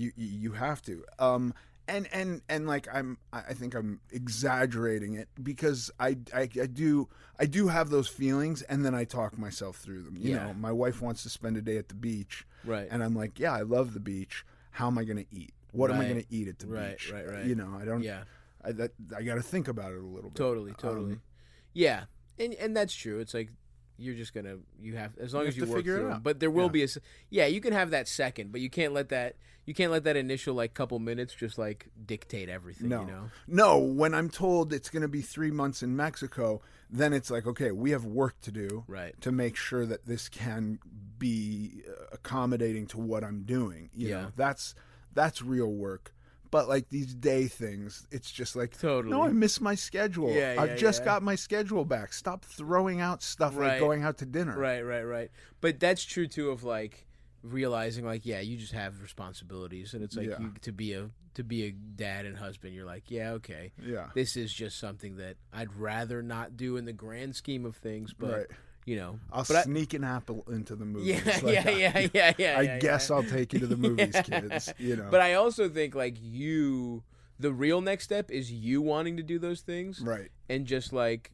S7: you you have to. Um, and and and like I'm, I think I'm exaggerating it because I, I I do I do have those feelings, and then I talk myself through them. You
S8: Yeah.
S7: know, my wife wants to spend a day at the beach,
S8: Right.
S7: And I'm like, yeah, I love the beach. How am I going to eat? What am I going to eat at the
S8: Right,
S7: beach?
S8: right, right.
S7: You know, I don't.
S8: Yeah.
S7: I that I got to think about it a little bit.
S8: Totally, totally.
S7: Um,
S8: yeah, and and that's true. It's like you're just gonna you have as long
S7: You
S8: as you work
S7: figure it
S8: through 'em.
S7: out.
S8: But there will
S7: Yeah.
S8: be a yeah. You can have that second, but you can't let that you can't let that initial like couple minutes just like dictate everything.
S7: No,
S8: You know.
S7: no. When I'm told it's going to be three months in Mexico, then it's like, okay, we have work to do,
S8: Right.
S7: to make sure that this can be uh, accommodating to what I'm doing. You
S8: Yeah.
S7: know, that's that's real work. But like these day things, it's just like,
S8: Totally.
S7: no, I miss my schedule.
S8: Yeah, yeah,
S7: I've just
S8: yeah.
S7: got my schedule back. Stop throwing out stuff
S8: Right.
S7: like going out to dinner.
S8: Right, right, right. But that's true too of like realizing like yeah, you just have responsibilities, and it's like
S7: Yeah.
S8: you, to be a to be a dad and husband. You're like yeah, okay,
S7: Yeah.
S8: this is just something that I'd rather not do in the grand scheme of things, but.
S7: Right.
S8: You know,
S7: I'll
S8: but I-
S7: sneak an apple into the movies.
S8: Yeah,
S7: Like,
S8: yeah, yeah, yeah, yeah.
S7: I
S8: yeah,
S7: guess
S8: yeah.
S7: I'll take you to the movies, kids. You know,
S8: But I also think like you, the real next step is you wanting to do those things,
S7: right.
S8: and just like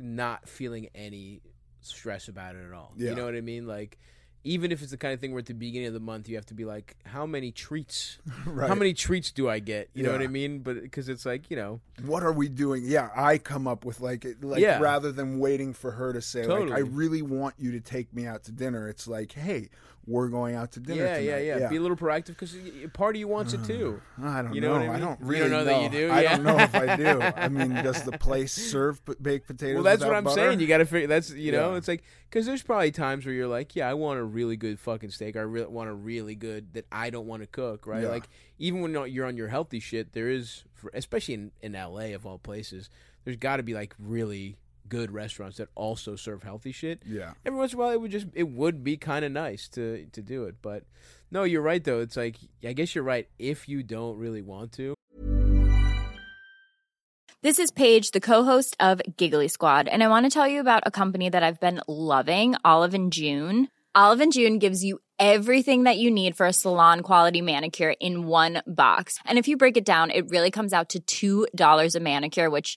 S8: not feeling any stress about it at all. You know what I mean? Like even if it's the kind of thing where at the beginning of the month you have to be like, how many treats?
S7: Right.
S8: How many treats do I get? You know what I mean? But because it's like you know,
S7: what are we doing? Yeah, I come up with like like
S8: Yeah.
S7: rather than waiting for her to say like I really want you to take me out to dinner. It's like, hey, we're going out to dinner.
S8: yeah, yeah,
S7: tonight.
S8: yeah, Be a little proactive because part of you wants it too.
S7: I don't
S8: You
S7: know.
S8: know what I
S7: I, don't
S8: You
S7: really
S8: don't know that you do?
S7: I don't know if I do. I mean, does the place serve p- baked potatoes?
S8: Well, that's what I'm
S7: butter?
S8: saying. You got to figure. That's you know,
S7: Yeah.
S8: it's like because there's probably times where you're like, yeah, I want a really good fucking steak. I really want a really good that I don't want to cook, right?
S7: Yeah.
S8: Like even when you're on your healthy shit, there is, especially in in LA of all places, there's got to be like really good restaurants that also serve healthy shit.
S7: Yeah.
S8: Every once in a while, it would just it would be kind of nice to to do it, but no, you're right though. It's like I guess you're right if you don't really want to.
S9: This is Paige, the co-host of Giggly Squad, and I want to tell you about a company that I've been loving, Olive and June. Olive and June gives you everything that you need for a salon quality manicure in one box. And if you break it down, it really comes out to $2 a manicure, which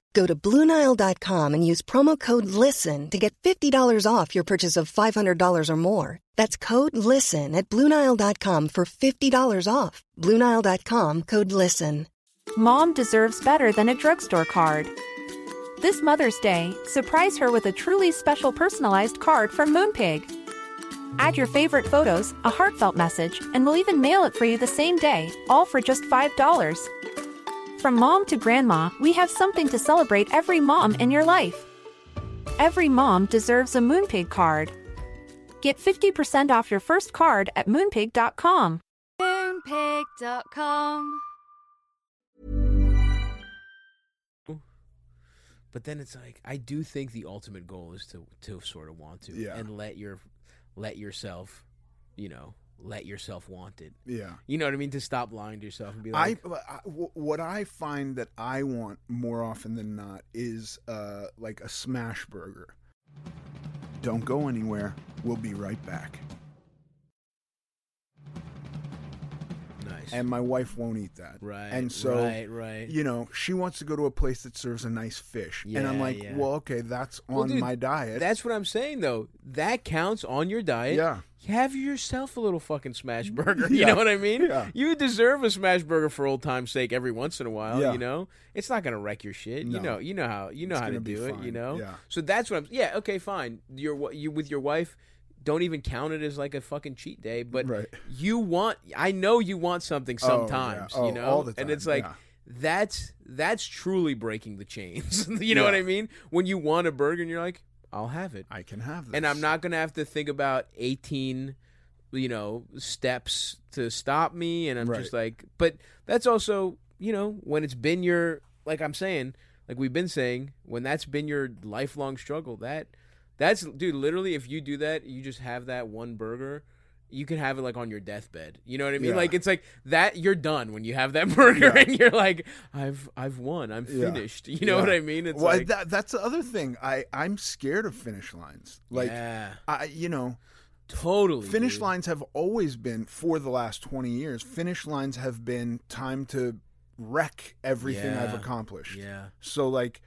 S5: Go to BlueNile.com and use promo code LISTEN to get $50 off your purchase of $500 or more. That's code LISTEN at BlueNile.com for $50 off. BlueNile.com code LISTEN.
S10: Mom deserves better than a drugstore card. This Mother's Day, surprise her with a truly special personalized card from Moonpig. Add your favorite photos, a heartfelt message, and we'll even mail it for you the same day, all for just $5. From mom to grandma, we have something to celebrate every mom in your life. Every mom deserves a Moonpig card. Get 50% off your first card at moonpig.com.
S1: Moonpig.com.
S8: But then it's like I do think the ultimate goal is to to sort of want to
S7: Yeah.
S8: and let your let yourself, you know, let yourself want it.
S7: Yeah.
S8: You know what I mean? To stop lying to yourself and be
S7: I,
S8: like,
S7: what I find that I want more often than not is uh, like a smash burger. Don't go anywhere. We'll be right back.
S8: nice.
S7: And my wife won't eat that.
S8: right.
S7: And so,
S8: right, right.
S7: you know, she wants to go to a place that serves a nice fish. and I'm like,
S8: yeah.
S7: well, okay, that's on
S8: Well, dude,
S7: my diet.
S8: That's what I'm saying though. That counts on your diet.
S7: Yeah.
S8: Have yourself a little fucking smash burger. You
S7: Yeah.
S8: know what I mean?
S7: Yeah.
S8: You deserve a smash burger for old time's sake every once in a while.
S7: Yeah.
S8: You know, it's not gonna wreck your shit. You know, you know how you know
S7: It's
S8: how to do it. You know.
S7: Yeah.
S8: So that's what I'm. Yeah. Okay. Fine. You're what you with your wife. Don't even count it as like a fucking cheat day. But
S7: Right.
S8: you want. I know you want something
S7: Oh,
S8: sometimes.
S7: Oh,
S8: you know.
S7: the
S8: And it's like. That's that's truly breaking the chains. you know what I mean? When you want a burger and you're like, I'll have it
S7: I can have this.
S8: and I'm not gonna have to think about 18, you know, steps to stop me. And I'm
S7: Right.
S8: just like, but that's also, you know, when it's been your, like I'm saying, like we've been saying, when that's been your lifelong struggle, that, that's, dude, literally, if you do that, you just have that one burger. You can have it like on your deathbed. You know what I mean?
S7: Yeah.
S8: Like it's like that. You're done when you have that burger,
S7: Yeah.
S8: and you're like, I've I've won. I'm
S7: Yeah.
S8: finished. You know
S7: Yeah.
S8: what I mean? It's
S7: well,
S8: like,
S7: that, that's the other thing. I I'm scared of finish lines. Like,
S8: yeah,
S7: I you know,
S8: totally.
S7: finish
S8: dude.
S7: lines have always been for the last 20 years finish lines have been time to wreck everything i've accomplished
S8: Yeah.
S7: so like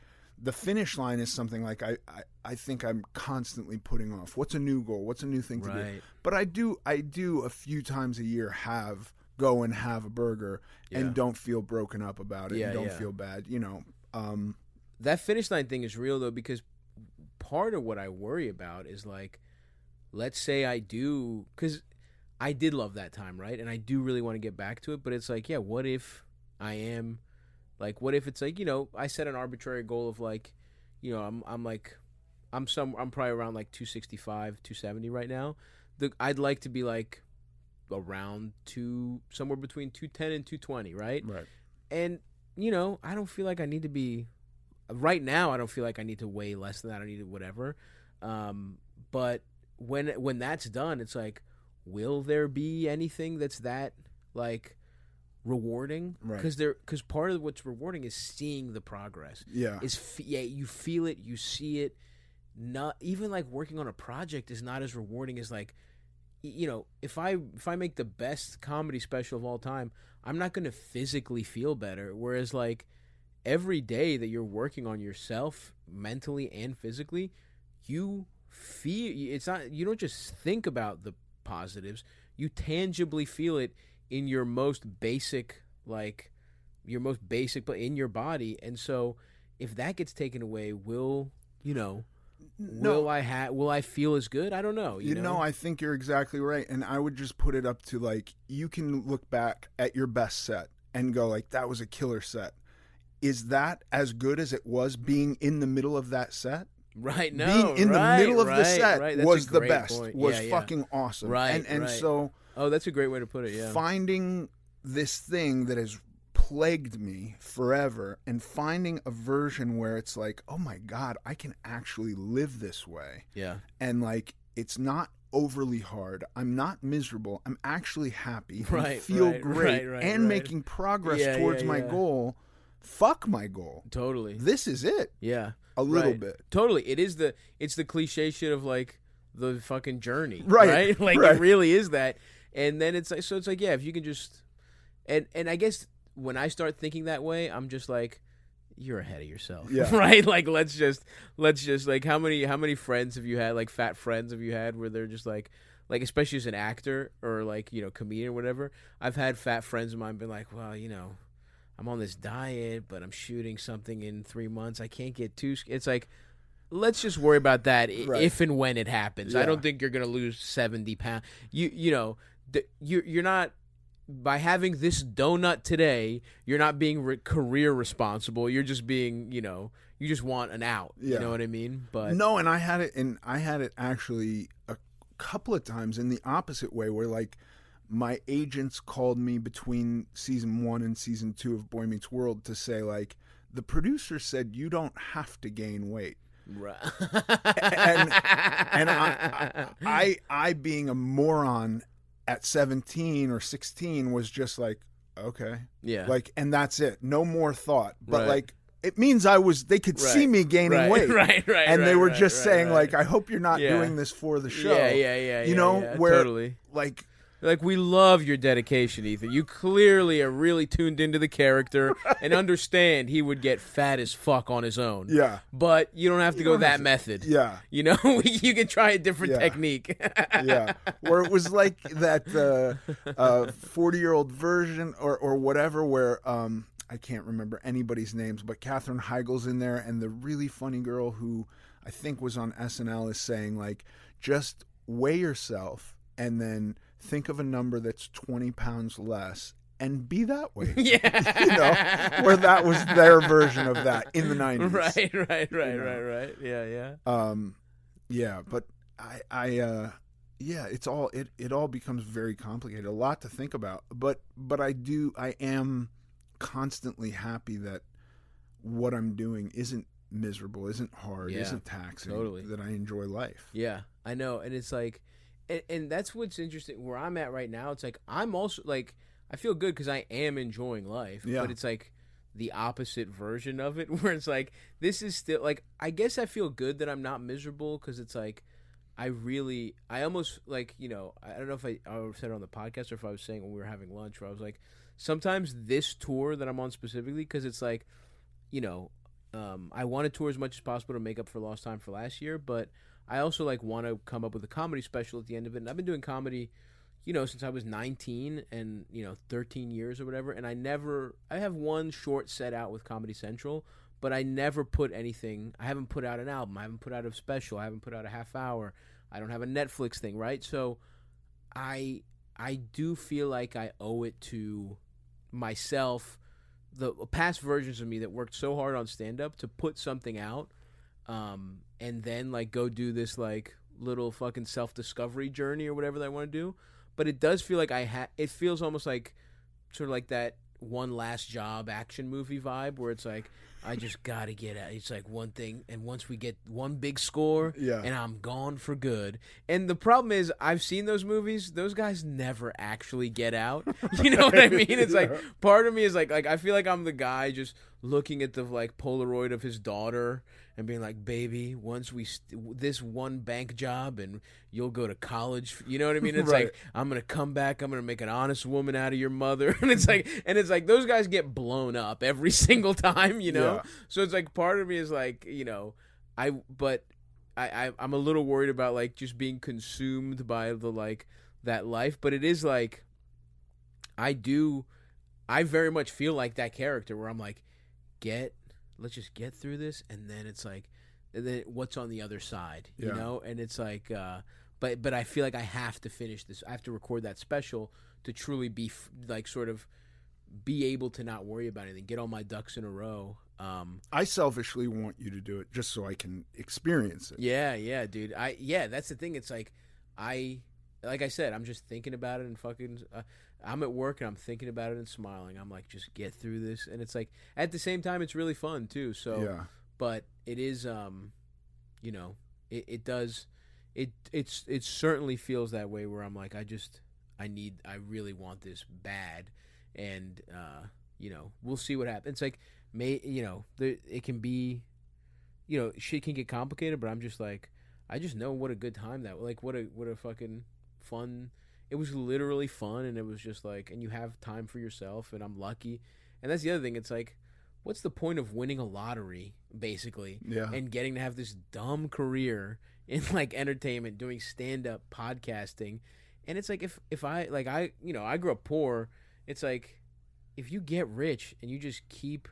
S7: the finish line is something like I, I i think i'm constantly putting off what's a new goal what's a new thing to do but i do i do a few times a year have go and have a burger
S8: Yeah.
S7: and don't feel broken up about it
S8: Yeah,
S7: and don't
S8: yeah.
S7: feel bad you know um
S8: that finish line thing is real though because part of what I worry about is like, let's say I do because I did love that time, right? And I do really want to get back to it, but it's like, yeah, what if I am like, what if it's like, you know, I set an arbitrary goal of like, you know, I'm I'm like I'm some I'm probably around like 265, 270 right now. The I'd like to be like around two somewhere between 210 and 220, right?
S7: Right.
S8: And you know, I don't feel like I need to be right now. I don't feel like I need to weigh less than that. I need to whatever. Um, but when when that's done, it's like, will there be anything that's that like rewarding?
S7: Right.
S8: Because there because part of what's rewarding is seeing the progress.
S7: Yeah.
S8: Is f- yeah you feel it, you see it. Not even like working on a project is not as rewarding as like you know if i if i make the best comedy special of all time i'm not going to physically feel better whereas like every day that you're working on yourself mentally and physically you feel it's not you don't just think about the positives you tangibly feel it in your most basic like your most basic but in your body and so if that gets taken away will you know will i ha- will i feel as good i don't know you,
S7: You know, I think you're exactly right, and I would just put it up to like you can look back at your best set and go like that was a killer set. Is that as good as it was being in the middle of that set?
S8: right no
S7: being in
S8: right,
S7: the middle of
S8: right,
S7: the set
S8: right.
S7: Was the best.
S8: point.
S7: Was
S8: Yeah, yeah.
S7: fucking awesome.
S8: Right,
S7: and and so
S8: oh that's a great way to put it yeah
S7: finding this thing that has plagued me forever and finding a version where it's like, oh my god, I can actually live this way.
S8: yeah
S7: and like it's not overly hard. I'm not miserable. I'm actually happy.
S8: Right,
S7: feel
S8: right,
S7: great
S8: right, right,
S7: and making progress
S8: Yeah,
S7: towards
S8: yeah,
S7: my
S8: yeah.
S7: goal. Fuck my goal.
S8: totally
S7: This is it.
S8: yeah
S7: A little bit.
S8: Totally. It is the it's the cliche shit of like the fucking journey.
S7: Right,
S8: Like it really is that. And then it's like so it's like, yeah, if you can just and and I guess when I start thinking that way, I'm just like you're ahead of yourself.
S7: Yeah.
S8: right? Like let's just let's just like how many how many friends have you had, like fat friends have you had where they're just like like especially as an actor or like, you know, comedian or whatever. I've had fat friends of mine been like, Well, you know, I'm on this diet, but I'm shooting something in three months. I can't get too. It's like, let's just worry about that
S7: Right.
S8: if and when it happens. I don't think you're gonna lose seventy pounds. You you know, you're you're not by having this donut today. You're not being re- career responsible. You're just being you know you just want an out.
S7: Yeah.
S8: You know what I mean? But
S7: no, and I had it and I had it actually a couple of times in the opposite way where like my agents called me between season 1 and season 2 of Boy Meets World to say like the producer said you don't have to gain weight.
S8: Right.
S7: and and I, I I I being a moron at 17 or 16 was just like okay
S8: yeah.
S7: like and that's it no more thought but
S8: Right.
S7: like it means I was they could see me gaining
S8: Right,
S7: weight
S8: right, right,
S7: and they were
S8: right,
S7: just
S8: right,
S7: saying
S8: right.
S7: like I hope you're not
S8: Yeah.
S7: doing this for the show
S8: Yeah, yeah, yeah.
S7: you
S8: yeah,
S7: know
S8: yeah,
S7: where
S8: totally.
S7: like
S8: Like we love your dedication, Ethan. You clearly are really tuned into the character and understand he would get fat as fuck on his own.
S7: Yeah.
S8: But you don't have to
S7: You
S8: go that
S7: to-
S8: method.
S7: yeah
S8: You know, you can try a different
S7: Yeah.
S8: technique.
S7: yeah, where it was like that forty year old version or or whatever, where um I can't remember anybody's names, but Katherine Heigl's in there, and the really funny girl who I think was on SNL is saying like, just weigh yourself and then think of a number that's twenty pounds less. And be that way,
S8: yeah.
S7: you know, where that was their version of that in the nineties,
S8: Right, right, right,
S7: You know.
S8: right, right. Yeah, yeah.
S7: um yeah but i i uh yeah it's all it it all becomes very complicated a lot to think about but but i do i am constantly happy that what i'm doing isn't miserable isn't hard
S8: Yeah,
S7: isn't taxing
S8: totally.
S7: that i enjoy life
S8: Yeah, I know, and it's like, and, and that's what's interesting. Where I'm at right now, it's like I'm also like I feel good because I am enjoying life.
S7: Yeah.
S8: But it's like the opposite version of it, where it's like this is still like I guess I feel good that I'm not miserable because it's like I really I almost like you know I don't know if I, I said it on the podcast or if I was saying when we were having lunch where I was like sometimes this tour that I'm on specifically because it's like you know um, I want to tour as much as possible to make up for lost time for last year, but I also like want to come up with a comedy special at the end of it. And I've been doing comedy, you know, since I was 19 and you know 13 years or whatever. And I never, I have one short set out with Comedy Central, but I never put anything. I haven't put out an album. I haven't put out a special. I haven't put out a half hour. I don't have a Netflix thing, right? So, I I do feel like I owe it to myself the past versions of me that worked so hard on stand up to put something out um, and then like go do this like little fucking self discovery journey or whatever that I want to do. But it does feel like I ha It feels almost like sort of like that one last job action movie vibe where it's like I just gotta get out. It's like one thing, and once we get one big score,
S7: Yeah.
S8: and I'm gone for good. And the problem is, I've seen those movies. Those guys never actually get out. You know what I mean? It's like part of me is like, like I feel like I'm the guy just looking at the like Polaroid of his daughter and being like, "Baby, once we st- this one bank job and you'll go to college." You know what I mean? It's
S7: Right.
S8: like I'm gonna come back. I'm gonna make an honest woman out of your mother, and it's like, and it's like those guys get blown up every single time. You know,
S7: Yeah.
S8: so it's like part of me is like, you know, I but I, I I'm a little worried about like just being consumed by the like that life, but it is like I do I very much feel like that character where I'm like, get let's just get through this and then it's like and then what's on the other side, you
S7: Yeah.
S8: know? And it's like uh but but I feel like I have to finish this. I have to record that special to truly be f- like sort of be able to not worry about anything, get all my ducks in a row. Um
S7: I selfishly want you to do it just so I can experience it.
S8: yeah, yeah, dude. I yeah, that's the thing. It's like I like I said, I'm just thinking about it and fucking uh, I'm at work and I'm thinking about it and smiling. I'm like just get through this and it's like at the same time it's really fun too. So
S7: Yeah.
S8: but it is um you know, it, it does it it's it certainly feels that way where I'm like I just I need I really want this bad and uh you know, we'll see what happens. It's like may you know, there, it can be you know, shit can get complicated, but I'm just like I just know what a good time that like what a what a fucking fun it was literally fun and it was just like and you have time for yourself and I'm lucky. And that's the other thing, it's like what's the point of winning a lottery basically
S7: Yeah.
S8: and getting to have this dumb career in like entertainment doing stand up podcasting and it's like if if I like I you know I grew up poor it's like if you get rich and you just keep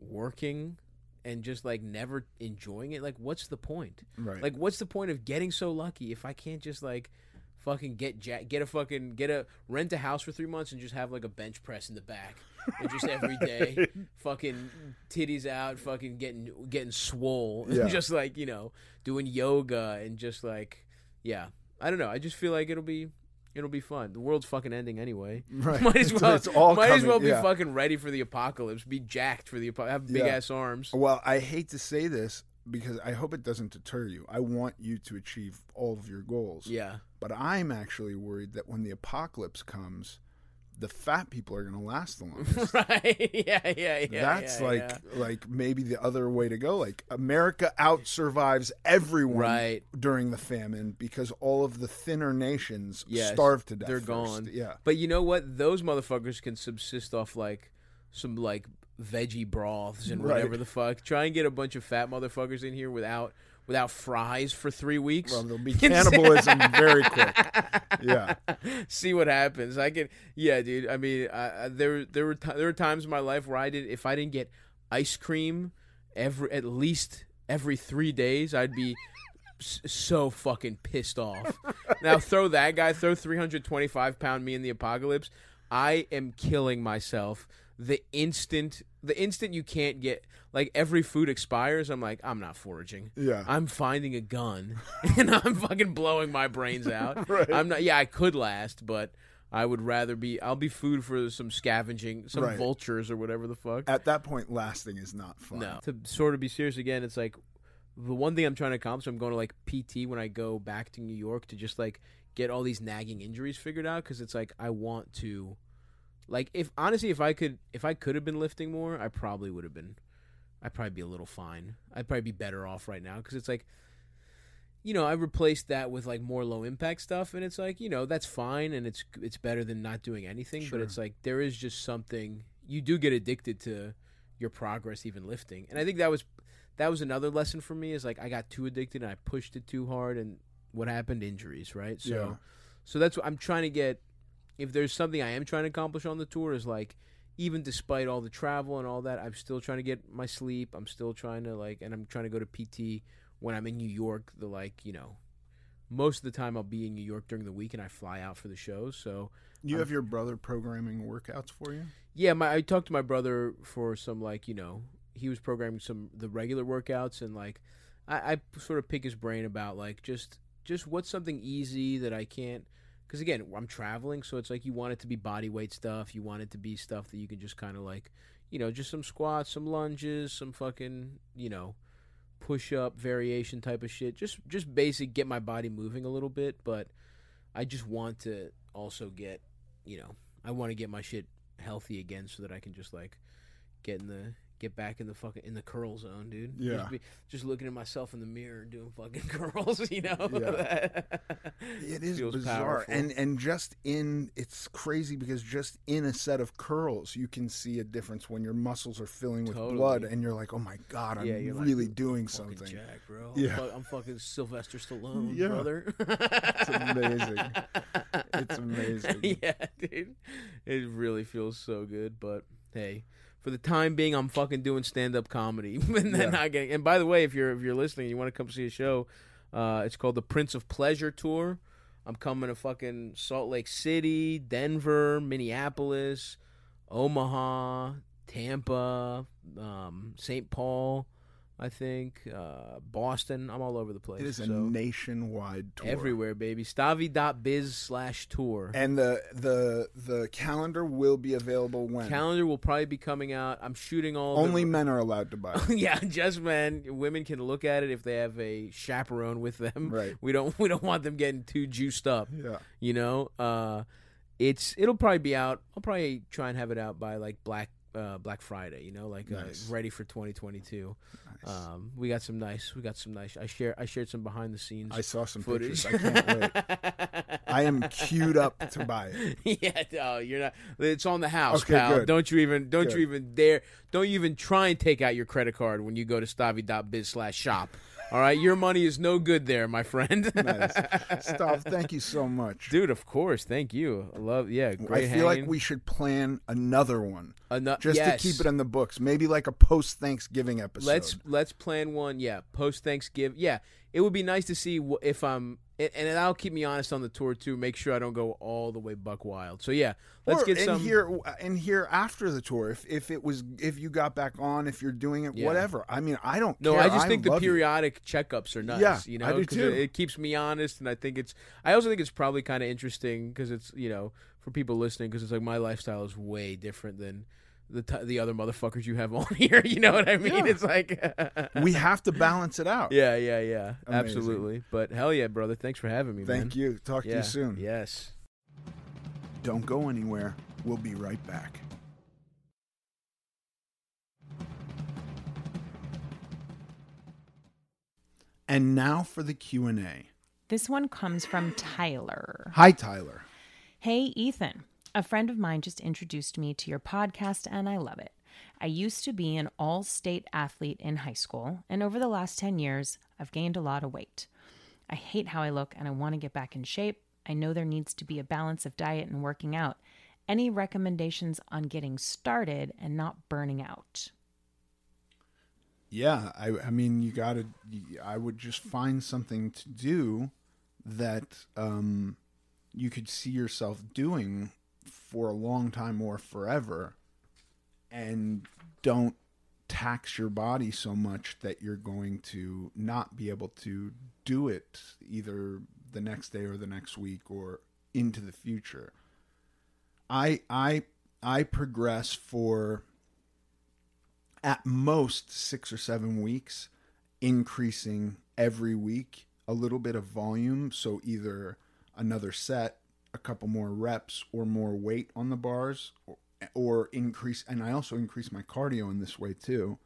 S8: working and just like never enjoying it like what's the point
S7: Right.
S8: like what's the point of getting so lucky if I can't just like fucking get ja- get a fucking get a rent a house for 3 months and just have like a bench press in the back and just every day fucking titties out fucking getting getting swole
S7: Yeah.
S8: and just like you know doing yoga and just like yeah I don't know I just feel like it'll be it'll be fun the world's fucking ending anyway
S7: Right.
S8: might as well
S7: it's all
S8: might as well be
S7: yeah.
S8: fucking ready for the apocalypse be jacked for the apocalypse. have big
S7: Yeah.
S8: ass arms
S7: Well, I hate to say this because I hope it doesn't deter you. I want you to achieve all of your goals.
S8: yeah
S7: But I'm actually worried that when the apocalypse comes, the fat people are going to last the longest.
S8: right yeah yeah yeah
S7: That's
S8: yeah,
S7: like
S8: yeah.
S7: like maybe the other way to go. Like America out survives everyone
S8: Right.
S7: during the famine because all of the thinner nations
S8: Yes,
S7: starve to death.
S8: They're
S7: first.
S8: gone.
S7: Yeah.
S8: But you know what? Those motherfuckers can subsist off like some like veggie broths and
S7: Right.
S8: whatever the fuck. Try and get a bunch of fat motherfuckers in here without without fries for three weeks.
S7: Well, there'll be cannibalism very quick. Yeah.
S8: See what happens. I can, yeah, dude. I mean, I, I, there there were t- there were times in my life where I did if I didn't get ice cream every at least every three days, I'd be s- so fucking pissed off. now throw that guy, throw three hundred twenty five pound me in the apocalypse. I am killing myself the instant the instant you can't get like every food expires. I'm like I'm not foraging.
S7: Yeah.
S8: I'm finding a gun and I'm fucking blowing my brains out.
S7: Right.
S8: I'm not. Yeah, I could last, but I would rather be. I'll be food for some scavenging, some
S7: Right.
S8: vultures or whatever the fuck.
S7: At that point, lasting is not fun.
S8: No. To sort of be serious again, it's like the one thing I'm trying to accomplish. I'm going to like PT when I go back to New York to just like get all these nagging injuries figured out because it's like I want to. Like if honestly, if I could, if I could have been lifting more, I probably would have been. I'd probably be a little fine. I'd probably be better off right now because it's like, you know, I replaced that with like more low impact stuff, and it's like, you know, that's fine, and it's it's better than not doing anything.
S7: Sure.
S8: But it's like there is just something you do get addicted to your progress even lifting, and I think that was that was another lesson for me is like I got too addicted and I pushed it too hard, and what happened? Injuries, right? So,
S7: Yeah.
S8: so that's what I'm trying to get. If there's something I am trying to accomplish on the tour is like even despite all the travel and all that, I'm still trying to get my sleep. I'm still trying to like, and I'm trying to go to PT when I'm in New York. The like, you know, most of the time I'll be in New York during the week, and I fly out for the shows. So
S7: You have your brother programming workouts for you?
S8: yeah, my I talked to my brother for some like you know he was programming some the regular workouts and like I, I sort of pick his brain about like just just what's something easy that I can't. Because again, I'm traveling, so it's like you want it to be body weight stuff. You want it to be stuff that you can just kind of like, you know, just some squats, some lunges, some fucking, you know, push up variation type of shit. Just just basic, get my body moving a little bit. But I just want to also get, you know, I want to get my shit healthy again so that I can just like get in the get back in the fucking in the curl zone, dude.
S7: Yeah.
S8: Just, be, just looking at myself in the mirror and doing fucking curls, you know.
S7: Yeah. It is
S8: Feels
S7: bizarre,
S8: powerful.
S7: and and just in it's crazy because just in a set of curls, you can see a difference when your muscles are filling with
S8: Totally.
S7: blood, and you're like, oh my god, I'm
S8: Yeah, you're like,
S7: really doing
S8: fucking
S7: something.
S8: Jack, bro.
S7: Yeah.
S8: I'm, fu- I'm fucking Sylvester Stallone,
S7: Yeah.
S8: brother.
S7: It's amazing. It's amazing.
S8: yeah, dude. It really feels so good, but hey, for the time being, I'm fucking doing stand up comedy, and then
S7: Yeah.
S8: not getting. And by the way, if you're if you're listening, and you want to come see a show, uh, it's called the Prince of Pleasure Tour. I'm coming to fucking Salt Lake City, Denver, Minneapolis, Omaha, Tampa, um, St. Paul. I think uh, Boston. I'm all over the place.
S7: It is a nationwide tour.
S8: everywhere, baby. Stavvy.biz slash tour.
S7: And the the the calendar will be available when
S8: Calendar will probably be coming out. I'm shooting all
S7: only
S8: the,
S7: men are allowed to buy. it.
S8: yeah, just men. Women can look at it if they have a chaperone with them.
S7: Right.
S8: We don't we don't want them getting too juiced up.
S7: Yeah.
S8: You know, uh, it's it'll probably be out. I'll probably try and have it out by like Black uh, Black Friday. You know, like
S7: Nice.
S8: uh, ready for 2022. Um, we got some nice. We got some nice. I share. I shared some behind the scenes.
S7: I saw some
S8: footage.
S7: pictures. I can't wait. I am queued up to buy it.
S8: yeah, no, you're not. It's on the house,
S7: Okay,
S8: pal.
S7: good.
S8: Don't you even don't
S7: Good.
S8: you even dare don't you even try and take out your credit card when you go to stavvy.biz slash shop. All right, your money is no good there, my friend.
S7: Nice. Stop. Thank you so much.
S8: Dude, of course. Thank you. I love yeah, great
S7: I feel like we should plan another one
S8: Ano-
S7: just
S8: yes.
S7: to keep it in the books. Maybe like a post Thanksgiving episode.
S8: Let's let's plan one. Yeah, post Thanksgiving. Yeah, it would be nice to see wh- if I'm, and, and that'll keep me honest on the tour too. Make sure I don't go all the way buck wild. So yeah, let's
S7: or
S8: get
S7: in
S8: some.
S7: here and here after the tour. If if it was if you got back on, if you're doing it,
S8: Yeah.
S7: whatever. I mean, I don't.
S8: No,
S7: care.
S8: I just think the
S7: love you.
S8: periodic checkups are nice.
S7: Yeah,
S8: you know,
S7: I do too.
S8: It, it keeps me honest, and I think it's. I also think it's probably kind of interesting because it's you know for people listening because it's like my lifestyle is way different than the t- the other motherfuckers you have on here. You know what I mean?
S7: Yeah.
S8: It's like
S7: we have to balance it out.
S8: yeah, yeah, yeah,
S7: Amazing.
S8: absolutely. But hell yeah, brother! Thanks for having me. man.
S7: Thank you. Talk to you soon.
S8: Yes.
S7: Don't go anywhere. We'll be right back. And now for the Q&A.
S11: This one comes from Tyler.
S7: Hi Tyler.
S11: Hey, Ethan. A friend of mine just introduced me to your podcast, and I love it. I used to be an all state athlete in high school, and over the last 10 years, I've gained a lot of weight. I hate how I look, and I want to get back in shape. I know there needs to be a balance of diet and working out. Any recommendations on getting started and not burning out?
S7: Yeah, I I mean you got to I would just find something to do that um you could see yourself doing for a long time or forever and don't tax your body so much that you're going to not be able to do it either the next day or the next week or into the future. I I I progress for at most 6 or 7 weeks increasing every week a little bit of volume so either another set a couple more reps or more weight on the bars or, or increase and I also increase my cardio in this way too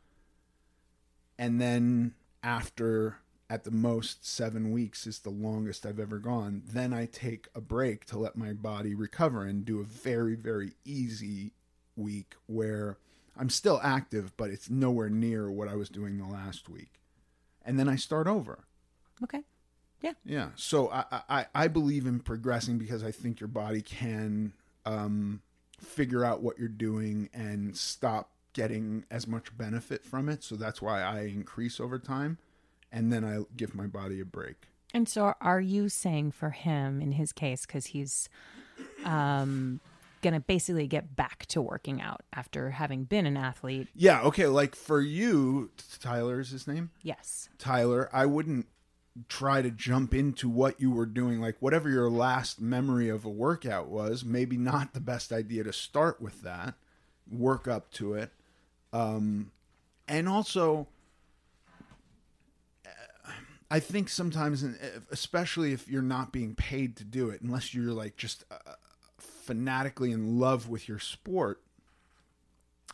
S7: and then after at the most seven weeks is the longest I've ever gone. Then I take a break to let my body recover and do a very, very easy week where I'm still active, but it's nowhere near what I was doing the last week. And then I start over.
S11: Okay. Yeah.
S7: Yeah. So I, I, I believe in progressing because I think your body can um, figure out what you're doing and stop getting as much benefit from it. So that's why I increase over time. And then I give my body a break.
S11: And so, are you saying for him, in his case, because he's um, going to basically get back to working out after having been an athlete.
S7: Yeah, okay, like for you, Tyler is his name?
S11: Yes.
S7: Tyler, I wouldn't try to jump into what you were doing like whatever your last memory of a workout was, maybe not the best idea to start with that. Work up to it. Um and also I think sometimes, especially if you're not being paid to do it, unless you're like just uh, fanatically in love with your sport,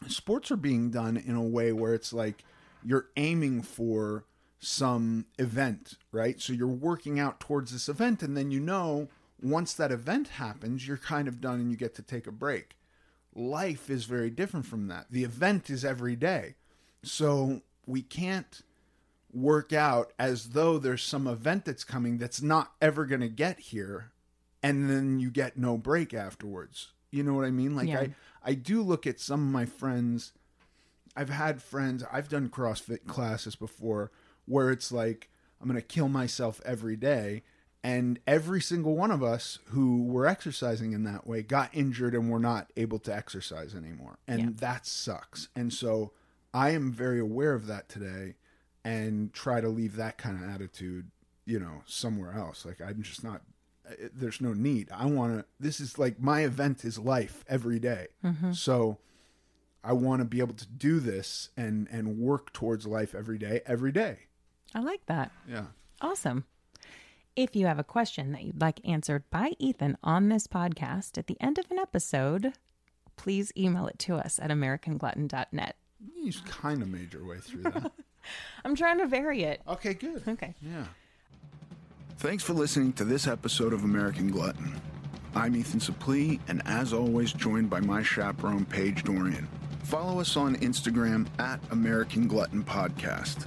S7: sports are being done in a way where it's like you're aiming for some event, right? So you're working out towards this event, and then you know once that event happens, you're kind of done and you get to take a break. Life is very different from that. The event is every day. So we can't work out as though there's some event that's coming that's not ever going to get here and then you get no break afterwards you know what i mean like
S11: Yeah.
S7: i i do look at some of my friends i've had friends i've done crossfit classes before where it's like i'm going to kill myself every day and every single one of us who were exercising in that way got injured and were not able to exercise anymore and
S11: Yeah.
S7: that sucks and so i am very aware of that today and try to leave that kind of attitude, you know, somewhere else. Like I'm just not. uh, There's no need. I want to. This is like my event is life every day. So I want to be able to do this and and work towards life every day, every day.
S11: I like that.
S7: Yeah.
S11: Awesome. If you have a question that you'd like answered by Ethan on this podcast at the end of an episode, please email it to us at americanglutton.net.
S7: You just kind of made your way through that.
S11: I'm trying to vary it.
S7: okay, good.
S11: Okay.
S7: Yeah.
S6: Thanks for listening to this episode of American Glutton. I'm Ethan Suplee, and as always, joined by my chaperone, Paige Dorian. Follow us on Instagram at American Glutton Podcast.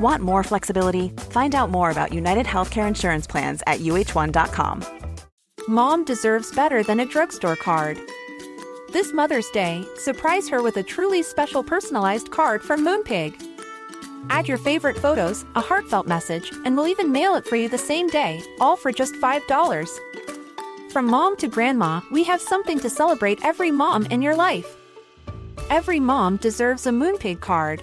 S12: Want more flexibility? Find out more about United Healthcare Insurance Plans at uh1.com.
S10: Mom deserves better than a drugstore card. This Mother's Day, surprise her with a truly special personalized card from Moonpig. Add your favorite photos, a heartfelt message, and we'll even mail it for you the same day, all for just $5. From mom to grandma, we have something to celebrate every mom in your life. Every mom deserves a Moonpig card.